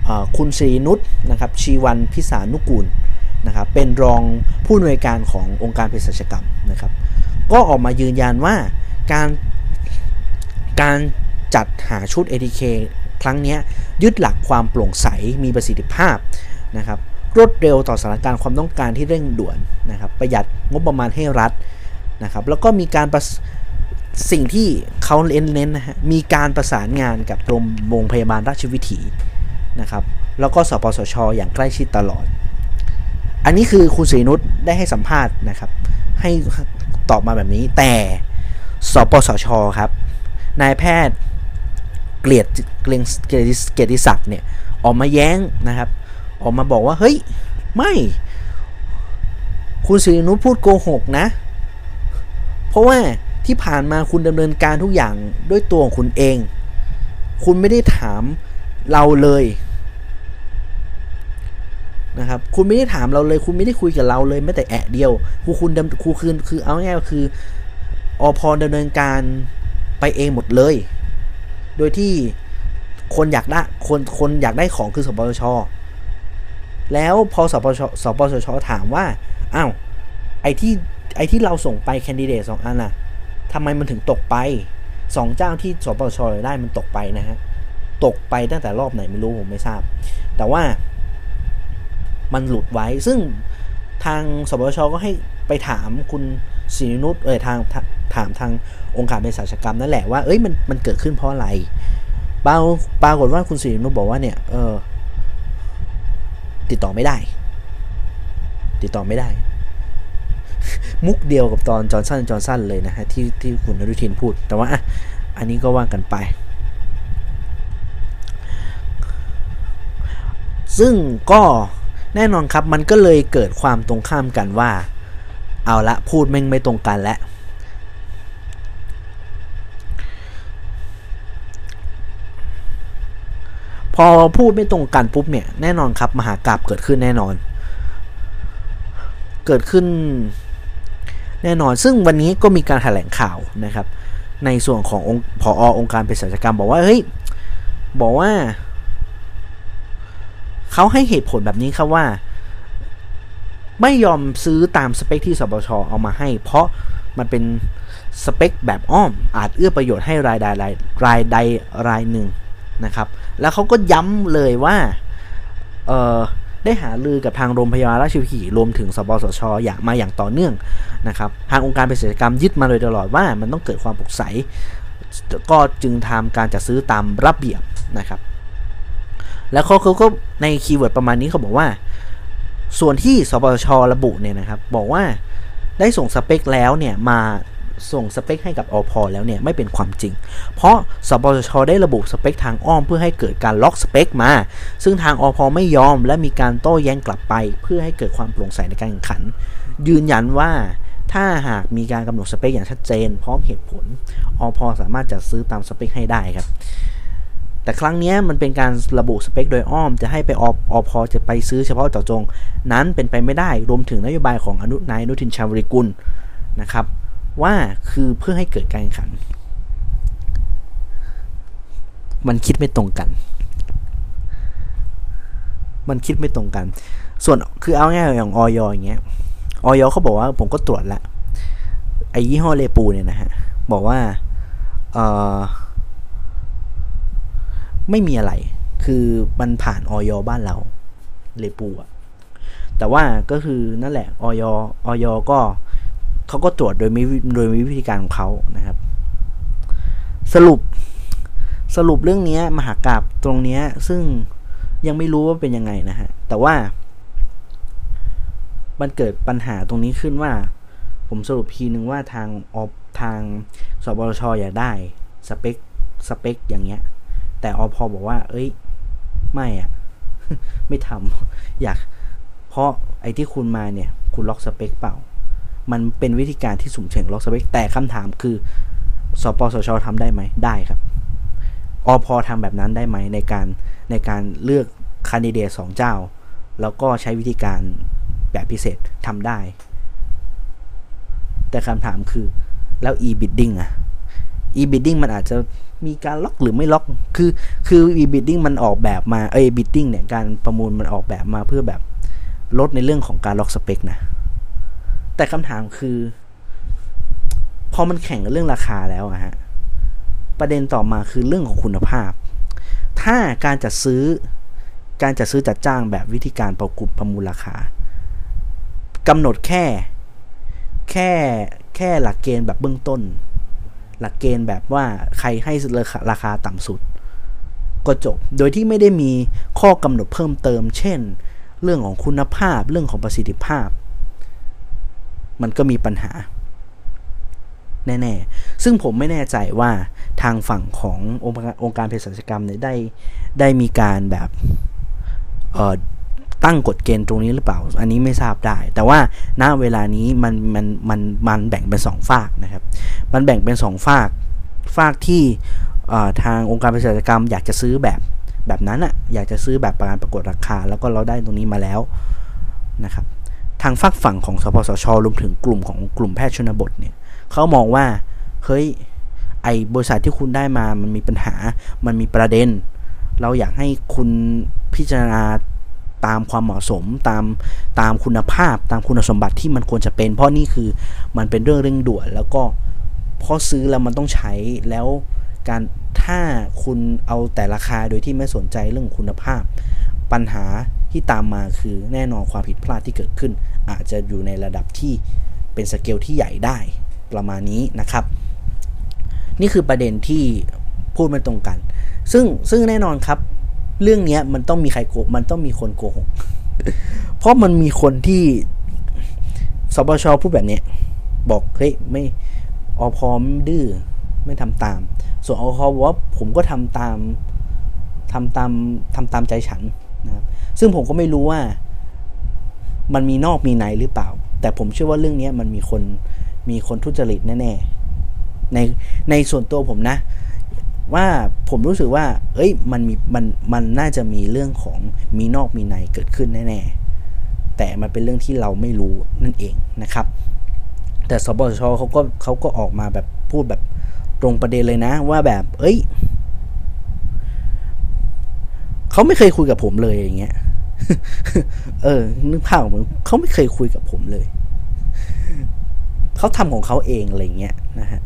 Speaker 1: อคุณศรีนุชนะครับชีวันพิสานุกูลนะครับเป็นรองผู้อำนวยการขององค์การเภสัชกรรมนะครับ ก็ออกมายืนยันว่าการการจัดหาชุด ATK ครั้งนี้ยึดหลักความโปร่งใสมีประสิทธิภาพนะครับรวดเร็วต่อสถานการณ์ความต้องการที่เร่งด่วนนะครับประหยัดงบประมาณให้รัฐนะครับแล้วก็มีการประ สิ่งที่เขาเน้นนะฮะมีการประสานงานกับโรงโรงพยาบาลราชวิถีนะครับ แล้วก็สปสชอย่างใกล้ชิดตลอด อันนี้คือคุณศรีนุชได้ให้สัมภาษณ์นะครับ ให้ตอบมาแบบนี้ แต่สปสชครับนายแพทย์เกลียดเกลียงเกียรติศักดิ์เนี่ยออกมาแย้งนะครับ ออกมาบอกว่าเฮ้ยไม่คุณศรีนุชพูดโกหกนะ เพราะว่า ที่ผ่านมาคุณดำเนินการทุกอย่างด้วยตัวของคุณเอง คุณไม่ได้ถามเราเลยนะครับ คุณไม่ได้ถามเราเลย คุณไม่ได้คุยกับเราเลยแม้แต่แอะเดียวครูคุณดำครูคืนคือเอาง่ายๆคืออพอดำเนินการไปเองหมดเลย โดยที่คนอยากได้คนคนอยากได้ของคือสปสช แล้วพอสปชสปสชถามว่า อ้าว ไอ้ที่ไอ้ที่เราส่งไปแคนดิเดตสองอันน่ะ ทำไมมันถึงตกไปสองเจ้าที่สปชได้มันตกไปนะฮะตกไปตั้งแต่รอบไหนไม่รู้ผมไม่ทราบ แต่ว่ามันหลุดไว้ซึ่งทางสปสชก็ให้ไปถามคุณศิรินุชเอ้ยทางถามทางองค์การเภสัชกรรมนั่นแหละว่าเอ้ยมันมันเกิดขึ้นเพราะอะไรปาปรากฏว่าคุณศิรินุชบอกว่าเนี่ยเออติดต่อไม่ได้ ติดต่อไม่ได้ มุกเดียวกับตอนจอห์นสันจอห์นสันเลยนะฮะที่ที่คุณอนุทินพูด แต่ว่าอันนี้ก็ว่ากันไป ซึ่งก็แน่นอนครับมันก็เลยเกิดความตรงข้ามกันว่า เอาละพูดแม่งไม่ตรงกันแล้วพอพูดไม่ตรงกันปุ๊บเนี่ยแน่นอนครับมหากราบเกิดขึ้นแน่นอน เกิดขึ้น แน่นอน ซึ่งวันนี้ก็มีการแถลงข่าวนะครับ ในส่วนขององค์ผอองค์การเภสัชกรรม บอกว่าเฮ้ยบอกว่าเขาให้เหตุผลแบบนี้ครับว่า ไม่ยอมซื้อตามสเปคที่สบชเอามาให้ เพราะมันเป็นสเปคแบบอ้อม อาจเอื้อประโยชน์ให้รายใดรายรายใดรายหนึ่งนะครับ แล้วเขาก็ย้ำเลยว่าเออ ได้หาลือกับทางโรงพยาบาลราชวิถีรวมถึงสปสชอย่างมาอย่างต่อเนื่องนะครับทางองค์การเภสัชกรรมยึดมาโดยตลอดว่ามันต้องเกิดความโปร่งใสก็จึงทำการจัดซื้อตามระเบียบนะครับ แล้วเขาเขาก็ใน keyword ประมาณนี้เขาบอกว่า ส่วนที่สปสชระบุเนี่ยนะครับ บอกว่าได้ส่งสเปคแล้วเนี่ยมา ส่งสเปคให้กับอภแล้วเนี่ยไม่เป็นความจริง เพราะสปสชได้ระบุสเปคทางอ้อมเพื่อให้เกิดการล็อกสเปคมา ซึ่งทางอภไม่ยอมและมีการโต้แย้งกลับไป เพื่อให้เกิดความโปร่งใสในการแข่งขัน ยืนยันว่าถ้าหากมีการกำหนดสเปคอย่างชัดเจน พร้อมเหตุผลอพสามารถจัดซื้อตามสเปคให้ได้ครับแต่ครั้งนี้มันเป็นการระบุสเปคโดยอ้อมจะให้ไปออพจะไปซื้อเฉพาะเจาะจง นั้นเป็นไปไม่ได้รวมถึงนโยบายของอนุนายนุทินชาวิริกุลนะครับ ว่าคือเพื่อให้เกิดการแข่งขัน มันคิดไม่ตรงกัน มันคิดไม่ตรงกัน ส่วนคือเอาง่ายอย่างออยอย่างเงี้ยออยเขาบอกว่าผมก็ตรวจละไอ้ยี่ห้อเลปูเนี่ยนะฮะ บอกว่าเออไม่มีอะไร คือมันผ่านออยบ้านเราเลปูอะแต่ว่าก็คือนั่นแหละออยออยก็ เขาก็ตรวจโดยมีโดยมีวิธีการของเขานะครับ สรุปสรุปเรื่องนี้มหากราบตรงนี้ซึ่งยังไม่รู้ว่าเป็นยังไงนะฮะ แต่ว่า มันเกิดปัญหาตรงนี้ขึ้นว่า ผมสรุปทีหนึ่งว่าทางออทางสบชอยากได้สเปคสเปคอย่างเงี้ย แต่อพอบอกว่า เอ้ย ไม่อะไม่ทำอยาก เพราะไอ้ที่คุณมาเนี่ย คุณล็อกสเปคเปล่า มันเป็นวิธีการที่สุ่มเสี่ยงล็อกสเปค แต่คำถามคือสปสชทำได้ไหมได้ครับ อพอทำแบบนั้นได้ไหมในการในการเลือกคันดิเดตสองเจ้า แล้วก็ใช้วิธีการแบบพิเศษทำได้ แต่คำถามคือแล้ว e-bidding อะ e-bidding มันอาจจะมีการล็อกหรือไม่ล็อก คือ คือ e-bidding มันออกแบบมา เอ้ bidding เนี่ย การประมูลมันออกแบบมาเพื่อแบบลดในเรื่องของการล็อกสเปคนะ แต่คำถามคือ พอมันแข่งกับเรื่องราคาแล้วอะฮะ ประเด็นต่อมาคือเรื่องของคุณภาพ ถ้าการจัดซื้อ การจัดซื้อจัดจ้างแบบวิธีการประกุประมูลราคากำหนดแค่ แค่แค่หลักเกณฑ์แบบเบื้องต้น หลักเกณฑ์แบบว่าใครให้ราคาต่ำสุด ก็จบ โดยที่ไม่ได้มีข้อกำหนดเพิ่มเติม เช่น เรื่องของคุณภาพ เรื่องของประสิทธิภาพ มันก็มีปัญหา แน่ๆ ซึ่งผมไม่แน่ใจว่าทางฝั่งขององค์การเภสัชกรรมเนี่ยได้ได้มีการแบบตั้งกฎเกณฑ์ตรงนี้หรือเปล่า อันนี้ไม่ทราบได้ แต่ว่าณเวลานี้มันมันมันมันแบ่งเป็น2ฝากนะครับ มันแบ่งเป็น2ฝากฝากที่ทางองค์การเภสัชกรรม อยากจะซื้อแบบแบบนั้นอะอยากจะซื้อแบบประกันประกวดราคา แล้วก็เราได้ตรงนี้มาแล้วนะครับ ทางฝากฝั่งของสปสชรวมถึงกลุ่มของกลุ่มแพทย์ชนบทเนี่ยเขามองว่าเฮ้ยไอบริษัทที่คุณได้มามันมีปัญหา มันมีประเด็น เราอยากให้คุณพิจารณาตามความเหมาะสมตามตามคุณภาพตามคุณสมบัติที่มันควรจะเป็น เพราะนี่คือมันเป็นเรื่องเร่งด่วน แล้วก็พอซื้อแล้วมันต้องใช้แล้วการถ้าคุณเอาแต่ราคาโดยที่ไม่สนใจเรื่องคุณภาพ ปัญหาที่ตามมาคือแน่นอนความผิดพลาดที่เกิดขึ้น อาจจะอยู่ในระดับที่เป็นสเกลที่ใหญ่ได้ประมาณนี้นะครับ นี่คือประเด็นที่พูดไม่ตรงกัน ซึ่งซึ่งแน่นอนครับ เรื่องนี้มันต้องมีใครโกมันต้องมีคนโกหกเพราะมันมีคนที่สปชพูดแบบนี้บอกเฮ้ยไม่อพอมดื้อไม่ทำตาม ส่วนอพอบอกว่าผมก็ทำตามทำตามทำตามใจฉันนะครับซึ่งผมก็ไม่รู้ว่า มันมีนอกมีในหรือเปล่า แต่ผมเชื่อว่าเรื่องนี้มันมีคนมีคนทุจริตแน่ๆในในส่วนตัวผมนะ ว่าผมรู้สึกว่า เอ้ยมันมีมันมันน่าจะมีเรื่องของมีนอกมีในเกิดขึ้นแน่ๆแต่มันเป็นเรื่องที่เราไม่รู้นั่นเองนะครับ แต่สบชเขาก็เขาก็ออกมาแบบพูดแบบตรงประเด็นเลยนะ ว่าแบบ เอ้ยเขาไม่เคยคุยกับผมเลยอย่างเงี้ย เออ นึกภาพเหมือนเขาไม่เคยคุยกับผมเลย เขาทำของเขาเองอะไรเงี้ยนะฮะ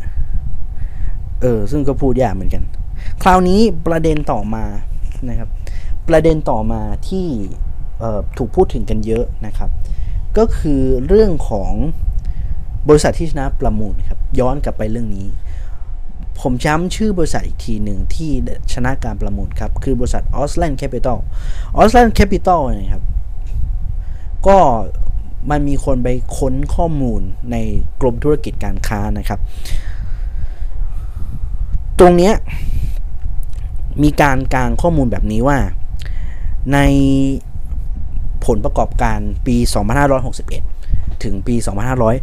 Speaker 1: เออ ซึ่งก็พูดยากเหมือนกัน คราวนี้ประเด็นต่อมานะครับ ประเด็นต่อมาที่ถูกพูดถึงกันเยอะนะครับ ก็คือเรื่องของบริษัทที่ชนะประมูลครับ ย้อนกลับไปเรื่องนี้ ผมย้ำชื่อบริษัทอีกทีหนึ่งที่ชนะการประมูลครับ คือบริษัท a u s l a n d Capital a u s l a n d Capital นะครับ ก็มันมีคนไปค้นข้อมูลในกรมธุรกิจการค้านะครับ ตรงเนี้ยมีการกลางข้อมูลแบบนี้ว่า ในผลประกอบการปี 2561 ถึงปี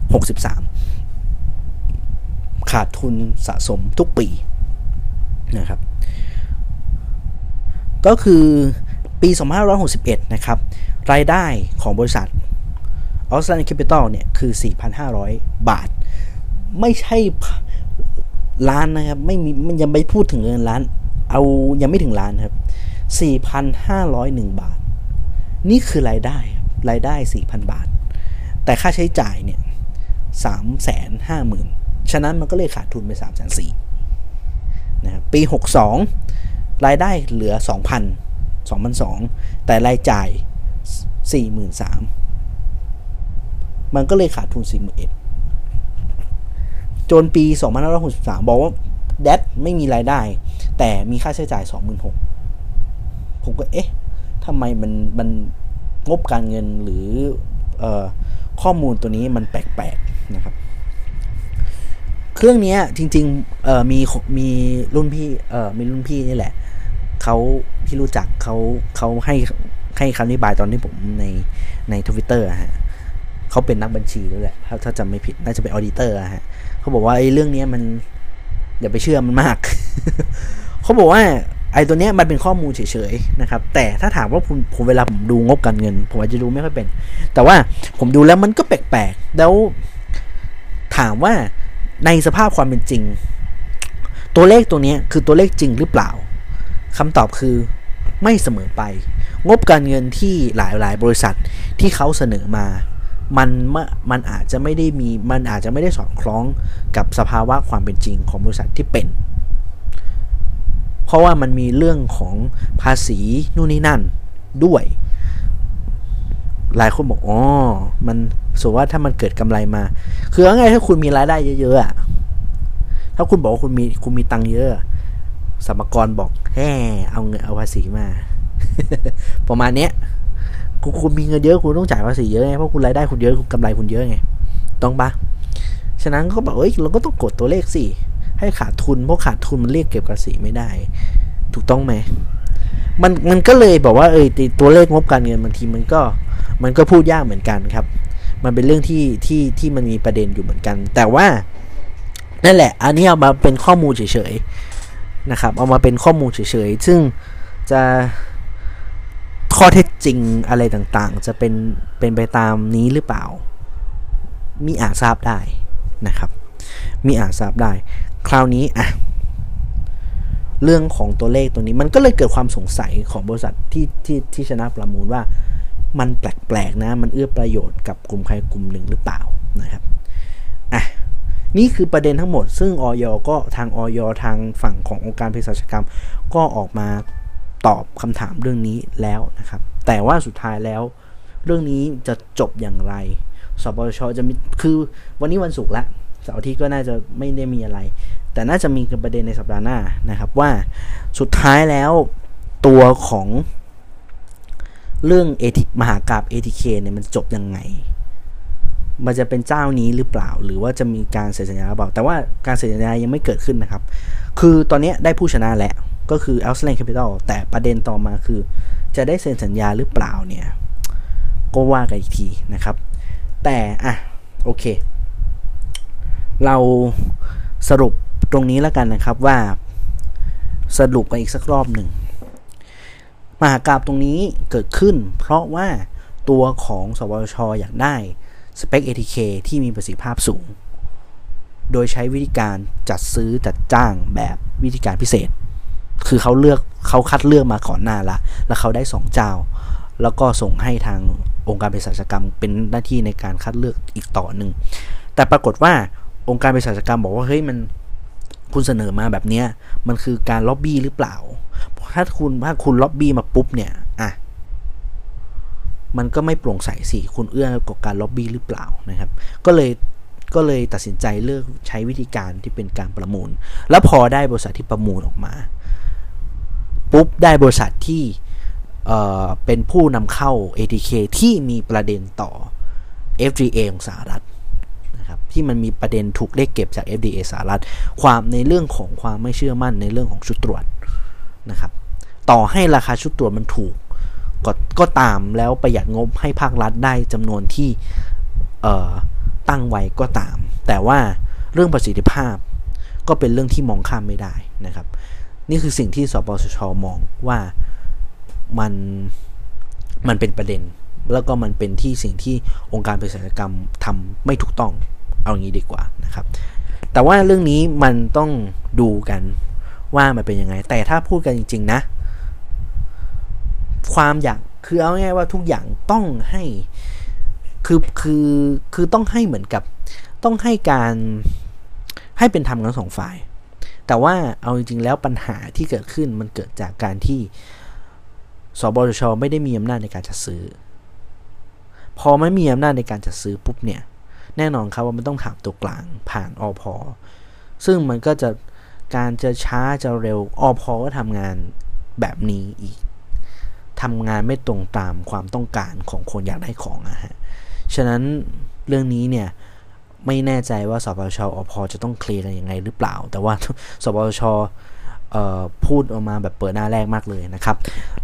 Speaker 1: 2563 ขาดทุนสะสมทุกปีนะครับ ก็คือปี 2561 นะครับ รายได้ของบริษัท a u s t r a l i a n Capital เนี่ย คือ 4,500 บาท ไม่ใช่ล้านนะครับ ไม่มีมันยังไม่พูดถึงเงินล้าน เอายังไม่ถึงล้านครับ 4,501 บาท นี่คือรายได้รายได้ 4,000 บาท แต่ค่าใช้จ่ายเนี่ย350,000 ฉะนั้นมันก็เลยขาดทุนไป3 4 0 0 0นะครับปี 62 รายได้เหลือ 2,000 2,200แต่รายจ่าย 43,000 มันก็เลยขาดทุน 41,000จนปี 2563 บอกว่าแดดไม่มีรายได้ แต่มีค่าใช้จ่าย 26,000 ผมก็เอ๊ะทำไมมันมันงบการเงินหรืออข้อมูลตัวนี้มันแปลกๆนะครับ เครื่องนี้จริงๆมีมีรุ่นพี่เออมีรุ่นพี่นี่แหละเขาที่รู้จักเขาเขาให้ให้คำอธิบายตอนที่ผมในในทวิตเตอร์ฮะเขาเป็นนักบัญชีด้วยแหละ ถ้าถ้าจำไม่ผิดน่าจะเป็นออดิเตอร์ฮะเขาบอกว่าไอ้เรื่องนี้มันอย่าไปเชื่อมันมาก เขาบอกว่าไอ้ตัวเนี้ยมันเป็นข้อมูลเฉยๆนะครับ แต่ถ้าถามว่าผมผมเวลาผมดูงบการเงิน ผมอาจจะดูไม่ค่อยเป็น แต่ว่าผมดูแล้วมันก็แปลกๆ แล้วถามว่า ในสภาพความเป็นจริง ตัวเลขตัวนี้คือตัวเลขจริงหรือเปล่าคำตอบคือไม่เสมอไป งบการเงินที่หลายๆบริษัทที่เขาเสนอมา มันมันอาจจะไม่ได้มีมันอาจจะไม่ได้สอดคล้องกับสภาวะความเป็นจริงของบริษัทที่เป็น เพราะว่ามันมีเรื่องของภาษีนู่นนี่นั่นด้วย หลายคนบอกอ๋อมันสมมติว่าถ้ามันเกิดกำไรมา คือเอาไงถ้าคุณมีรายได้เยอะๆอะถ้าคุณบอกว่าคุณมีคุณมีตังค์เยอะสมกรบอกแฮ่เอาเงินเอาภาษีมา ประมาณเนี้ยคุณคุณมีเงินเยอะคุณต้องจ่ายภาษีเยอะไงเพราะคุณรายได้คุณเยอะคุณกำไรคุณเยอะไงต้องปะฉะนั้นก็บอกเอ้ยเราก็ต้องกดตัวเลขสิให้ขาดทุนเพราะขาดทุนมันเรียกเก็บภาษีไม่ได้ ถูกต้องไหมมันมันก็เลยบอกว่าเอ้ยตัวเลขงบการเงินบางทีมันก็ มันก็พูดยากเหมือนกันครับ มันเป็นเรื่องที่ที่ที่มันมีประเด็นอยู่เหมือนกัน แต่ว่านั่นแหละ อันนี้เอามาเป็นข้อมูลเฉยๆนะครับ เอามาเป็นข้อมูลเฉยๆ ซึ่งจะข้อเท็จจริงอะไรต่างๆ จะเป็นเป็นไปตามนี้หรือเปล่า มีอาจทราบได้นะครับ มีอาจทราบได้ คราวนี้อะเรื่องของตัวเลขตัวนี้มันก็เลยเกิดความสงสัยของบริษัทที่ที่ที่ชนะประมูลว่า มันแปลกๆนะ มันเอื้อประโยชน์กับกลุ่มใครกลุ่มหนึ่งหรือเปล่านะครับอะนี่คือประเด็นทั้งหมด ซึ่งออยก็ทางออยทางฝั่งขององค์การเภสัชกรรม ก็ออกมาตอบคำถามเรื่องนี้แล้วนะครับ แต่ว่าสุดท้ายแล้ว เรื่องนี้จะจบอย่างไรสปชจะมีคือวันนี้วันศุกร์ละเสาร์ทิตย์ก็น่าจะไม่ได้มีอะไร แต่น่าจะมีประเด็นในสัปดาห์หน้านะครับว่าสุดท้ายแล้วตัวของ เรื่องเอทิมหากราบ ATK เคเนี่ยมันจบยังไง มันจะเป็นเจ้านี้หรือเปล่า หรือว่าจะมีการเซ็นสัญญาหรือเปล่า แต่ว่าการเซ็นสัญญายังไม่เกิดขึ้นนะครับ คือตอนนี้ได้ผู้ชนะแล้ว ก็คือ o u t l a n d Capital แต่ประเด็นต่อมาคือ จะได้เซ็นสัญญาหรือเปล่าเนี่ย ก็ว่ากันอีกทีนะครับ แต่อะโอเค เราสรุปตรงนี้แล้วกันนะครับว่าสรุปกันอีกสักรอบหนึ่ง มหากราบตรงนี้เกิดขึ้น เพราะว่าตัวของสวชอยากได้สเปค ATK ที่มีประสิทธิภาพสูง โดยใช้วิธีการจัดซื้อจัดจ้างแบบวิธีการพิเศษ คือเขาเลือกเขาคัดเลือกมาก่อนหน้าละ แล้วเขาได้2เจ้า แล้วก็ส่งให้ทางองค์การเภสัชกรรมเป็นหน้าที่ในการคัดเลือกอีกต่อหนึ่ง แต่ปรากฏว่าองค์การเภสัชกรรมบอกว่าเฮ้ยมันคุณเสนอมาแบบนี้มันคือการล็อบบี้หรือเปล่า ถ้าคุณถ้าคุณล็อบบี้มาปุ๊บเนี่ยอะมันก็ไม่โปร่งใสสิคุณเอื้อกับการล็อบบี้หรือเปล่านะครับ ก็เลยก็เลยตัดสินใจเลือกใช้วิธีการที่เป็นการประมูล แล้วพอได้บริษัทที่ประมูลออกมา ปุ๊บได้บริษัทที่เอ่อเป็นผู้นำเข้า ATK ที่มีประเด็นต่อ FDA ของสหรัฐนะครับที่มันมีประเด็นถูกเรียกเก็บจาก FDA สหรัฐ ความในเรื่องของความไม่เชื่อมั่นในเรื่องของชุดตรวจนะครับ ต่อให้ราคาชุดตรวจมันถูกกก็ตามแล้วประหยัดงบให้ภาครัฐได้จำนวนที่ตั้งไว้ก็ตาม แต่ว่าเรื่องประสิทธิภาพก็เป็นเรื่องที่มองข้ามไม่ได้นะครับ นี่คือสิ่งที่สปสชมองว่ามันมันเป็นประเด็น แล้วก็มันเป็นที่สิ่งที่องค์การเภสัชกรรมทำไม่ถูกต้องเอางี้ดีกว่านะครับ แต่ว่าเรื่องนี้มันต้องดูกันว่ามันเป็นยังไง แต่ถ้าพูดกันจริง ๆ นะ ความอยากคือเอาง่ายว่าทุกอย่างต้องให้คือคือคือต้องให้เหมือนกับต้องให้การให้เป็นธรรมทั้งสองฝ่าย แต่ว่าเอาจริงๆแล้วปัญหาที่เกิดขึ้นมันเกิดจากการที่สบชไม่ได้มีอำนาจในการจัดซื้อ พอไม่มีอำนาจในการจัดซื้อปุ๊บเนี่ย แน่นอนครับว่ามันต้องถามตัวกลางผ่านอพอซึ่งมันก็จะการจะช้าจะเร็วอพอก็ทำงานแบบนี้อีก ทำงานไม่ตรงตามความต้องการของคนอยากได้ของอะฮะ ฉะนั้นเรื่องนี้เนี่ยไม่แน่ใจว่าสปชอพจะต้องเคลียร์กันยังไงหรือเปล่า แต่ว่าสปชพูดออกมาแบบเปิดหน้าแรกมากเลยนะครับ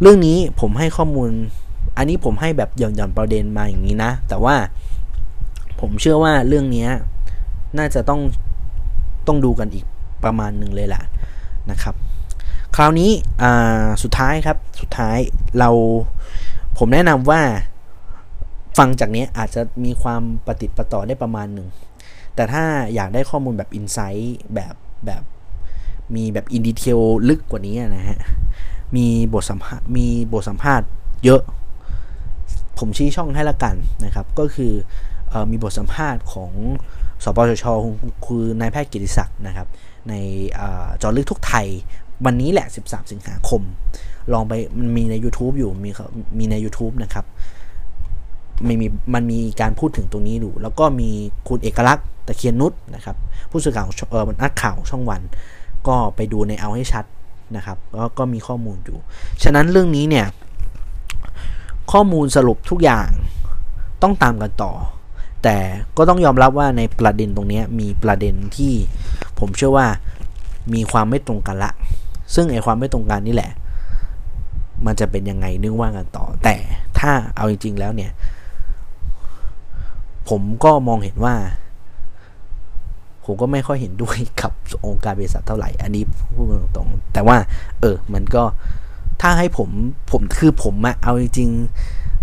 Speaker 1: เรื่องนี้ผมให้ข้อมูล อันนี้ผมให้แบบหย่อนๆประเด็นมาอย่างนี้นะ แต่ว่าผมเชื่อว่าเรื่องนี้น่าจะต้องต้องดูกันอีกประมาณหนึ่งเลยแหละนะครับ คราวนี้สุดท้ายครับ สุดท้ายเราผมแนะนำว่าฟังจากนี้อาจจะมีความปฏิติประต่อได้ประมาณหนึ่ง แต่ถ้าอยากได้ข้อมูลแบบอินไซต์แบบแบบมีแบบอินดีเทลลึกกว่านี้นะฮะ มีบทสัมภาษณ์มีบทสัมภาษณ์เยอะ ผมชี้ช่องให้ละกันนะครับ ก็คืออมีบทสัมภาษณ์ของสปชชคือนายแพทย์กิติศักดิ์นะครับ ในจอลึกทุกไทย วันนี้แหละ 13 สิงหาคม ลองไปมันมีใน YouTube อยู่มีมีใน YouTube นะครับไม่มีมันมีการพูดถึงตรงนี้อยู่ แล้วก็มีคุณเอกลักษณ์ตะเคียนนุษนะครับ ผู้สื่อข่าวเออนักข่าวช่องวัน ก็ไปดูในเอาให้ชัดนะครับแล้วก็มีข้อมูลอยู่ ฉะนั้นเรื่องนี้เนี่ย ข้อมูลสรุปทุกอย่างต้องตามกันต่อ แต่ก็ต้องยอมรับว่าในประเด็นตรงนี้มีประเด็นที่ผมเชื่อว่ามีความไม่ตรงกันละ ซึ่งไอความไม่ตรงกันนี่แหละ มันจะเป็นยังไงนึกว่ากันต่อ แต่ถ้าเอาจริง ๆ แล้วเนี่ย ผมก็มองเห็นว่า ผมก็ไม่ค่อยเห็นด้วยกับองค์การบริษัทเท่าไหร่ อันนี้พูดตรงๆ แต่ว่า เออ มันก็ถ้าให้ผมผมคือผมอะเอาจริง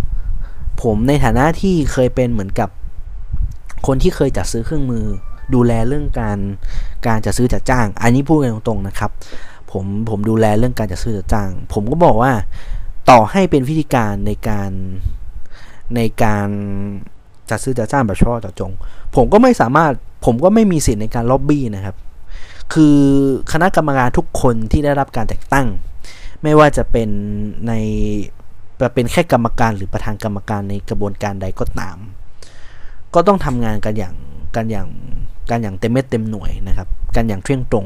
Speaker 1: ๆ ผมในฐานะที่เคยเป็นเหมือนกับคนที่เคยจัดซื้อเครื่องมือ ดูแลเรื่องการการจัดซื้อจัดจ้าง อันนี้พูดกันตรงๆนะครับ ผมผมดูแลเรื่องการจัดซื้อจัดจ้าง ผมก็บอกว่าต่อให้เป็นวิธีการในการในการจัดซื้อจัดจ้างแบบเฉพาะเจาะจง ผมก็ไม่สามารถผมก็ไม่มีสิทธิ์ในการล็อบบี้นะครับ คือคณะกรรมการทุกคนที่ได้รับการแต่งตั้ง ไม่ว่าจะเป็นในเป็นแค่กรรมการหรือประธานกรรมการในกระบวนการใดก็ตาม ก็ต้องทำงานกันอย่างกันอย่าง กันอย่างเต็มเม็ดเต็มหน่วยนะครับ กันอย่างเที่ยงตรง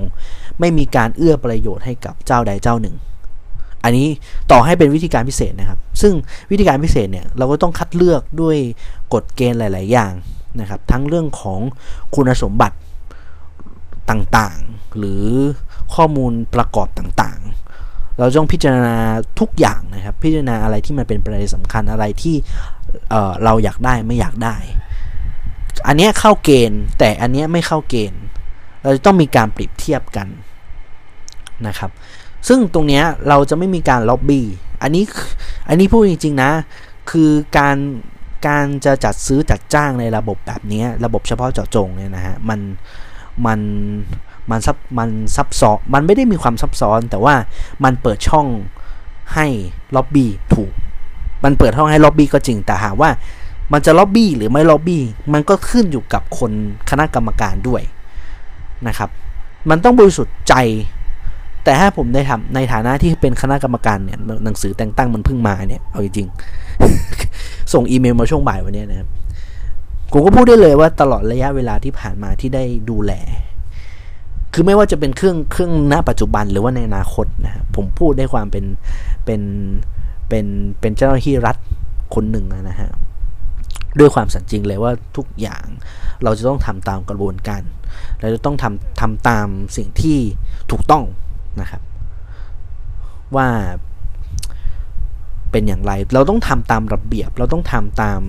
Speaker 1: ไม่มีการเอื้อประโยชน์ให้กับเจ้าใดเจ้าหนึ่ง อันนี้ต่อให้เป็นวิธีการพิเศษนะครับ ซึ่งวิธีการพิเศษเนี่ยเราก็ต้องคัดเลือกด้วยกฎเกณฑ์หลาย ๆ อย่างนะครับ ทั้งเรื่องของคุณสมบัติต่าง ๆ หรือข้อมูลประกอบต่าง ๆ เราต้องพิจารณาทุกอย่างนะครับ พิจารณาอะไรที่มันเป็นประเด็นสำคัญอะไรที่เเราอยากได้ไม่อยากได้ อันนี้เข้าเกณฑ์ แต่อันนี้ไม่เข้าเกณฑ์ เราจะต้องมีการเปรียบเทียบกันนะครับ ซึ่งตรงนี้เราจะไม่มีการล็อบบี้ อันนี้ อันนี้พูดจริงๆนะ คือการ การจะจัดซื้อจัดจ้างในระบบแบบนี้ ระบบเฉพาะเจาะจงเนี่ยนะฮะ มัน มัน มันซับ มันซับซ้อน มันไม่ได้มีความซับซ้อน แต่ว่ามันเปิดช่องให้ล็อบบี้ถูก มันเปิดห้องให้ล็อบบี้ก็จริง แต่หากว่า มันจะล็อบบี้หรือไม่ล็อบบี้ มันก็ขึ้นอยู่กับคนคณะกรรมการด้วยนะครับ มันต้องบริสุทธิ์ใจ แต่ถ้าผมได้ทำในฐานะที่เป็นคณะกรรมการเนี่ยหนังสือแต่งตั้งมันเพิ่งมาเนี่ย เอาจริงๆ ส่งอีเมลมาช่วงบ่ายวันนี้นะครับผมก็พูดได้เลยว่าตลอดระยะเวลาที่ผ่านมาที่ได้ดูแล คือไม่ว่าจะเป็นเครื่องเครื่องณปัจจุบันหรือว่าในอนาคตนะผมพูดได้ความเป็นเป็นเป็นเป็นเจ้าหน้าที่รัฐคนหนึ่งนะฮะ ด้วยความสัจจริงเลยว่าทุกอย่างเราจะต้องทำตามกระบวนการเราจะต้องทำทำตามสิ่งที่ถูกต้องนะครับ ว่าเป็นอย่างไร เราต้องทำตามระเบียบ เราต้องทำตาม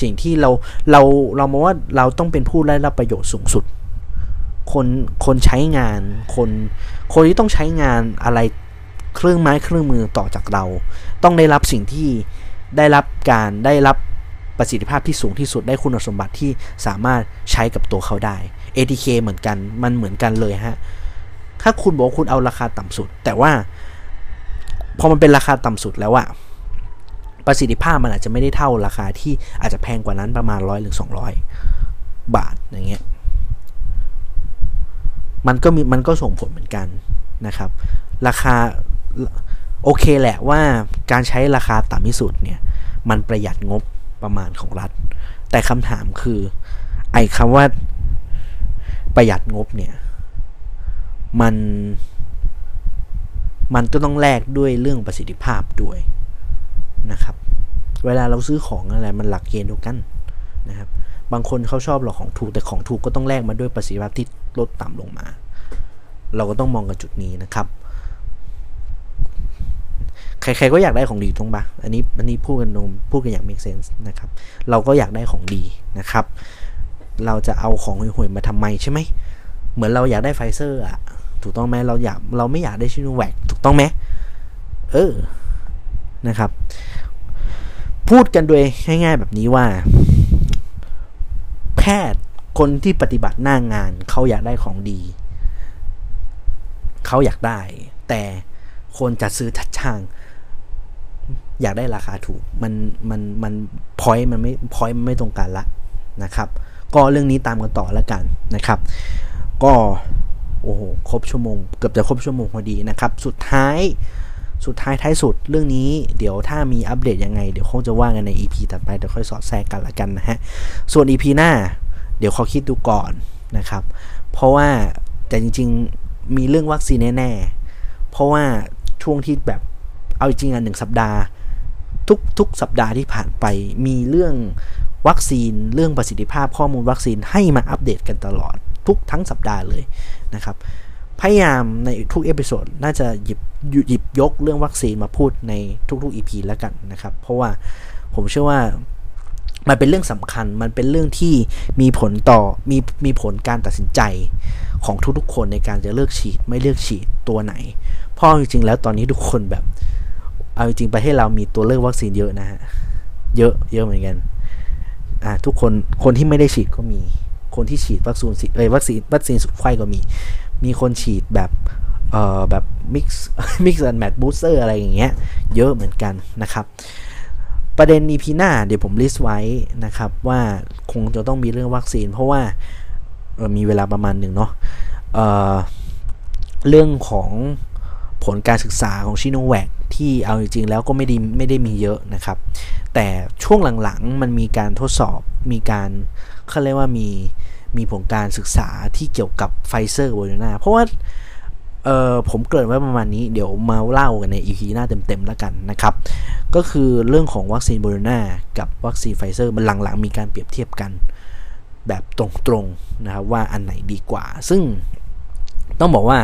Speaker 1: สิ่งที่เรา เรา เรามองว่าเราต้องเป็นผู้ได้รับประโยชน์สูงสุด คน คนใช้งาน คน คนที่ต้องใช้งานอะไรเครื่องไม้เครื่องมือต่อจากเรา ต้องได้รับสิ่งที่ได้รับการได้รับ ประสิทธิภาพที่สูงที่สุดได้คุณสมบัติที่สามารถใช้กับตัวเขาได้ ATK เหมือนกันมันเหมือนกันเลยฮะ ถ้าคุณบอกคุณเอาราคาต่ำสุด แต่ว่า พอมันเป็นราคาต่ำสุดแล้วอะประสิทธิภาพมันอาจจะไม่ได้เท่าราคาที่อาจจะแพงกว่านั้นประมาณร้อยหรือสองร้อยบาทอย่างเงี้ยมันก็มีมันก็ส่งผลเหมือนกันนะครับ ราคาโอเคแหละว่าการใช้ราคาต่ำที่สุดเนี่ย มันประหยัดงบ ประมาณของรัฐ แต่คำถามคือ ไอ้คำว่าประหยัดงบเนี่ย มัน มันก็ต้องแลกด้วยเรื่องประสิทธิภาพด้วยนะครับ เวลาเราซื้อของอะไรมันหลักเกณฑ์เดียวกันนะครับ บางคนเขาชอบหรอกของถูกแต่ของถูกก็ต้องแลกมาด้วยประสิทธิภาพที่ลดต่ำลงมา เราก็ต้องมองกันจุดนี้นะครับ ใครๆก็อยากได้ของดีตรงปะอันนี้อันนี้พูดกันตรงพูดกันอย่าง make sense นะครับ เราก็อยากได้ของดีนะครับ เราจะเอาของห่วยๆมาทำไมใช่ไหม เหมือนเราอยากได้ไฟเซอร์อะถูกต้องไหมเราอยากเราไม่อยากได้ชิโนแวคถูกต้องไหมเออนะครับ พูดกันโดยง่ายๆแบบนี้ว่า แพทย์คนที่ปฏิบัติหน้างงานเขาอยากได้ของดี เขาอยากได้ แต่คนจัดซื้อทัดช่าง อยากได้ราคาถูก มันมันมันพอยมันไม่พอยมันไม่ตรงกันละนะครับ ก็เรื่องนี้ตามกันต่อแล้วกันนะครับ ก็โอ้โหครบชั่วโมงเกือบจะครบชั่วโมงพอดีนะครับ สุดท้ายสุดท้ายท้ายสุดเรื่องนี้เดี๋ยวถ้ามีอัปเดตยังไง เดี๋ยวคงจะว่ากันใน EP ถัดไปเดี๋ยวค่อยสอดแทรกกันละกันนะฮะส่วน EP หน้า เดี๋ยวขอคิดดูก่อนนะครับ เพราะว่าแต่จริง ๆมีเรื่องวัคซีนแน่ๆเพราะว่าช่วงที่แบบเอาจริงอะหนึ่งสัปดาห์ ทุกทุกสัปดาห์ที่ผ่านไปมีเรื่องวัคซีนเรื่องประสิทธิภาพข้อมูลวัคซีนให้มาอัปเดตกันตลอด ทุกทั้งสัปดาห์เลยนะครับ พยายามในทุก episode น่าจะหยิบหยิบยกเรื่องวัคซีนมาพูดในทุกๆ EP แล้วกันนะครับ เพราะว่าผมเชื่อว่ามันเป็นเรื่องสำคัญ มันเป็นเรื่องที่มีผลต่อ มีมีผลการตัดสินใจของทุกๆคนในการจะเลือกฉีด ไม่เลือกฉีดตัวไหน เพราะจริงๆแล้วตอนนี้ทุกคนแบบ เอาจริงประเทศเรามีตัวเลือกวัคซีนเยอะนะฮะ เยอะเยอะเหมือนกัน อ่าทุกคนคนที่ไม่ได้ฉีดก็มี คนที่ฉีดวัคซีนเอ้ยวัคซีนวัคซีนสุดไข้ก็มี มีคนฉีดแบบเอ่อแบบ mix mix and match booster อะไรอย่างเงี้ยเยอะเหมือนกันนะครับ ประเด็น EP หน้าเดี๋ยวผม list ไว้นะครับว่าคงจะต้องมีเรื่องวัคซีน เพราะว่ามีเวลาประมาณหนึ่งเนาะเออเรื่องของผลการศึกษาของซิโนแวค ที่เอาจริงๆแล้วก็ไม่ได้ไม่ได้มีเยอะนะครับ แต่ช่วงหลังๆมันมีการทดสอบมีการเขาเรียกว่ามีมีผลการศึกษาที่เกี่ยวกับไฟเซอร์โมเดอร์นาเพราะว่าเออผมเกริ่นไว้ประมาณนี้เดี๋ยวมาเล่ากันใน EP หน้าเต็มๆแล้วกันนะครับ ก็คือเรื่องของวัคซีนโมเดอร์นากับวัคซีนไฟเซอร์มันหลังๆ มีการเปรียบเทียบกันแบบตรงๆนะครับว่าอันไหนดีกว่า ซึ่งต้องบอกว่า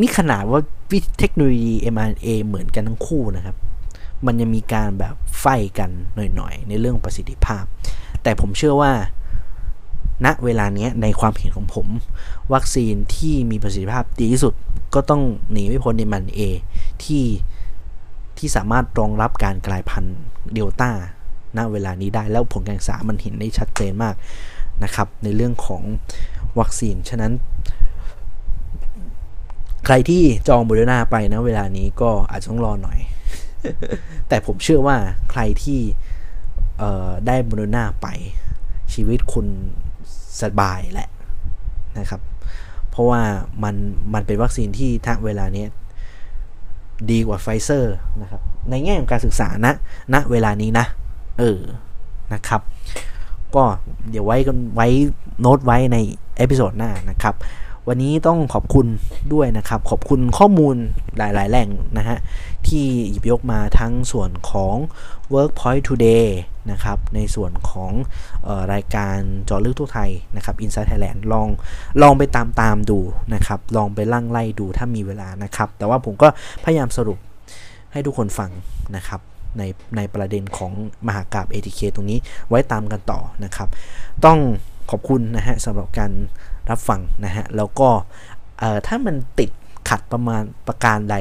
Speaker 1: นี่ขนาดว่า เทคโนโลยี mRNA เหมือนกันทั้งคู่นะครับ มันยังมีการแบบไฟกันหน่อยๆ ในเรื่องประสิทธิภาพ แต่ผมเชื่อว่าณเวลานี้ในความเห็นของผม วัคซีนที่มีประสิทธิภาพดีที่สุดก็ต้องหนีไม่พ้นในมันเอที่ที่สามารถรองรับการกลายพันธุ์เดลต้าณเวลานี้ได้แล้วผลการศึกษามันเห็นได้ชัดเจนมากนะครับ ในเรื่องของวัคซีน ฉะนั้น ใครที่จองโบเดนาไปนะเวลานี้ก็อาจจะต้องรอหน่อย แต่ผมเชื่อว่าใครที่ได้โบเดนาไป ชีวิตคุณสบายแหละนะครับ เพราะว่ามันมันเป็นวัคซีนที่ถ้าเวลานี้ดีกว่าไฟเซอร์นะครับ ในแง่ของการศึกษานะณนะเวลานี้นะ เออนะครับ ก็เดี๋ยวไว้กันไว้โน้ตไว้ในepisode หน้านะครับ วันนี้ต้องขอบคุณด้วยนะครับ ขอบคุณข้อมูลหลาย ๆ แหล่งนะฮะที่หยิบยกมาทั้งส่วนของ Workpoint Today นะครับในส่วนของเออรายการเจาะลึกทั่วไทยนะครับ Inside Thailand ลองลองไปตามตามดูนะครับ ลองไปนั่งไล่ดูถ้ามีเวลานะครับ แต่ว่าผมก็พยายามสรุปให้ทุกคนฟังนะครับในในประเด็นของมหากาพย์ ATK ตรงนี้ไว้ตามกันต่อนะครับ ต้องขอบคุณนะฮะสำหรับการ รับฟังนะฮะ แล้วก็ถ้ามันติดขัดประมาณประการใด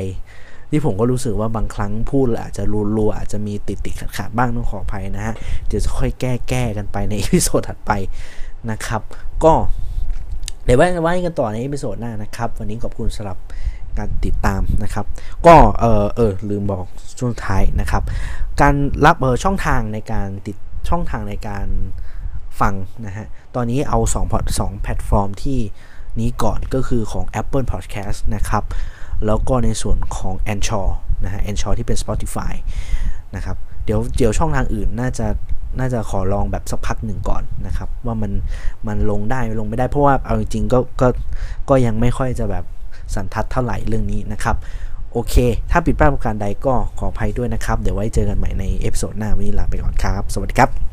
Speaker 1: ที่ผมก็รู้สึกว่าบางครั้งพูดอาจจะรัวๆอาจจะมีติดติดขัดขัดบ้างต้องขออภัยนะฮะ เดี๋ยวจะค่อยแก้แก้กันไปใน episode ถัดไปนะครับ ก็เดี๋ยวไว้ไว้กันต่อใน episode หน้านะครับ วันนี้ขอบคุณสำหรับการติดตามนะครับ ก็เออเออลืมบอกช่วงท้ายนะครับ การรับเออช่องทางในการติดช่องทางในการฟังนะฮะ ตอนนี้เอา2พอร์ต2แพลตฟอร์มที่นี้ก่อนก็คือของ Apple Podcast นะครับ แล้วก็ในส่วนของ a n c h o r นะฮะ a n c h o r ที่เป็น Spotify นะครับ เดี๋ยวเดี๋ยวช่องทางอื่นน่าจะน่าจะขอลองแบบสักพักหนึ่งก่อนนะครับ ว่ามันมันลงได้ลงไม่ได้เพราะว่าเอาจริงๆก็ก็ก็ยังไม่ค่อยจะแบบสันทัดเท่าไหร่เรื่องนี้นะครับ โอเค ถ้าผิดพลาดประการใดก็ขออภัยด้วยนะครับ เดี๋ยวไว้เจอกันใหม่ในเอพิโซดหน้าวันนี้ลาไปก่อนครับ สวัสดีครับ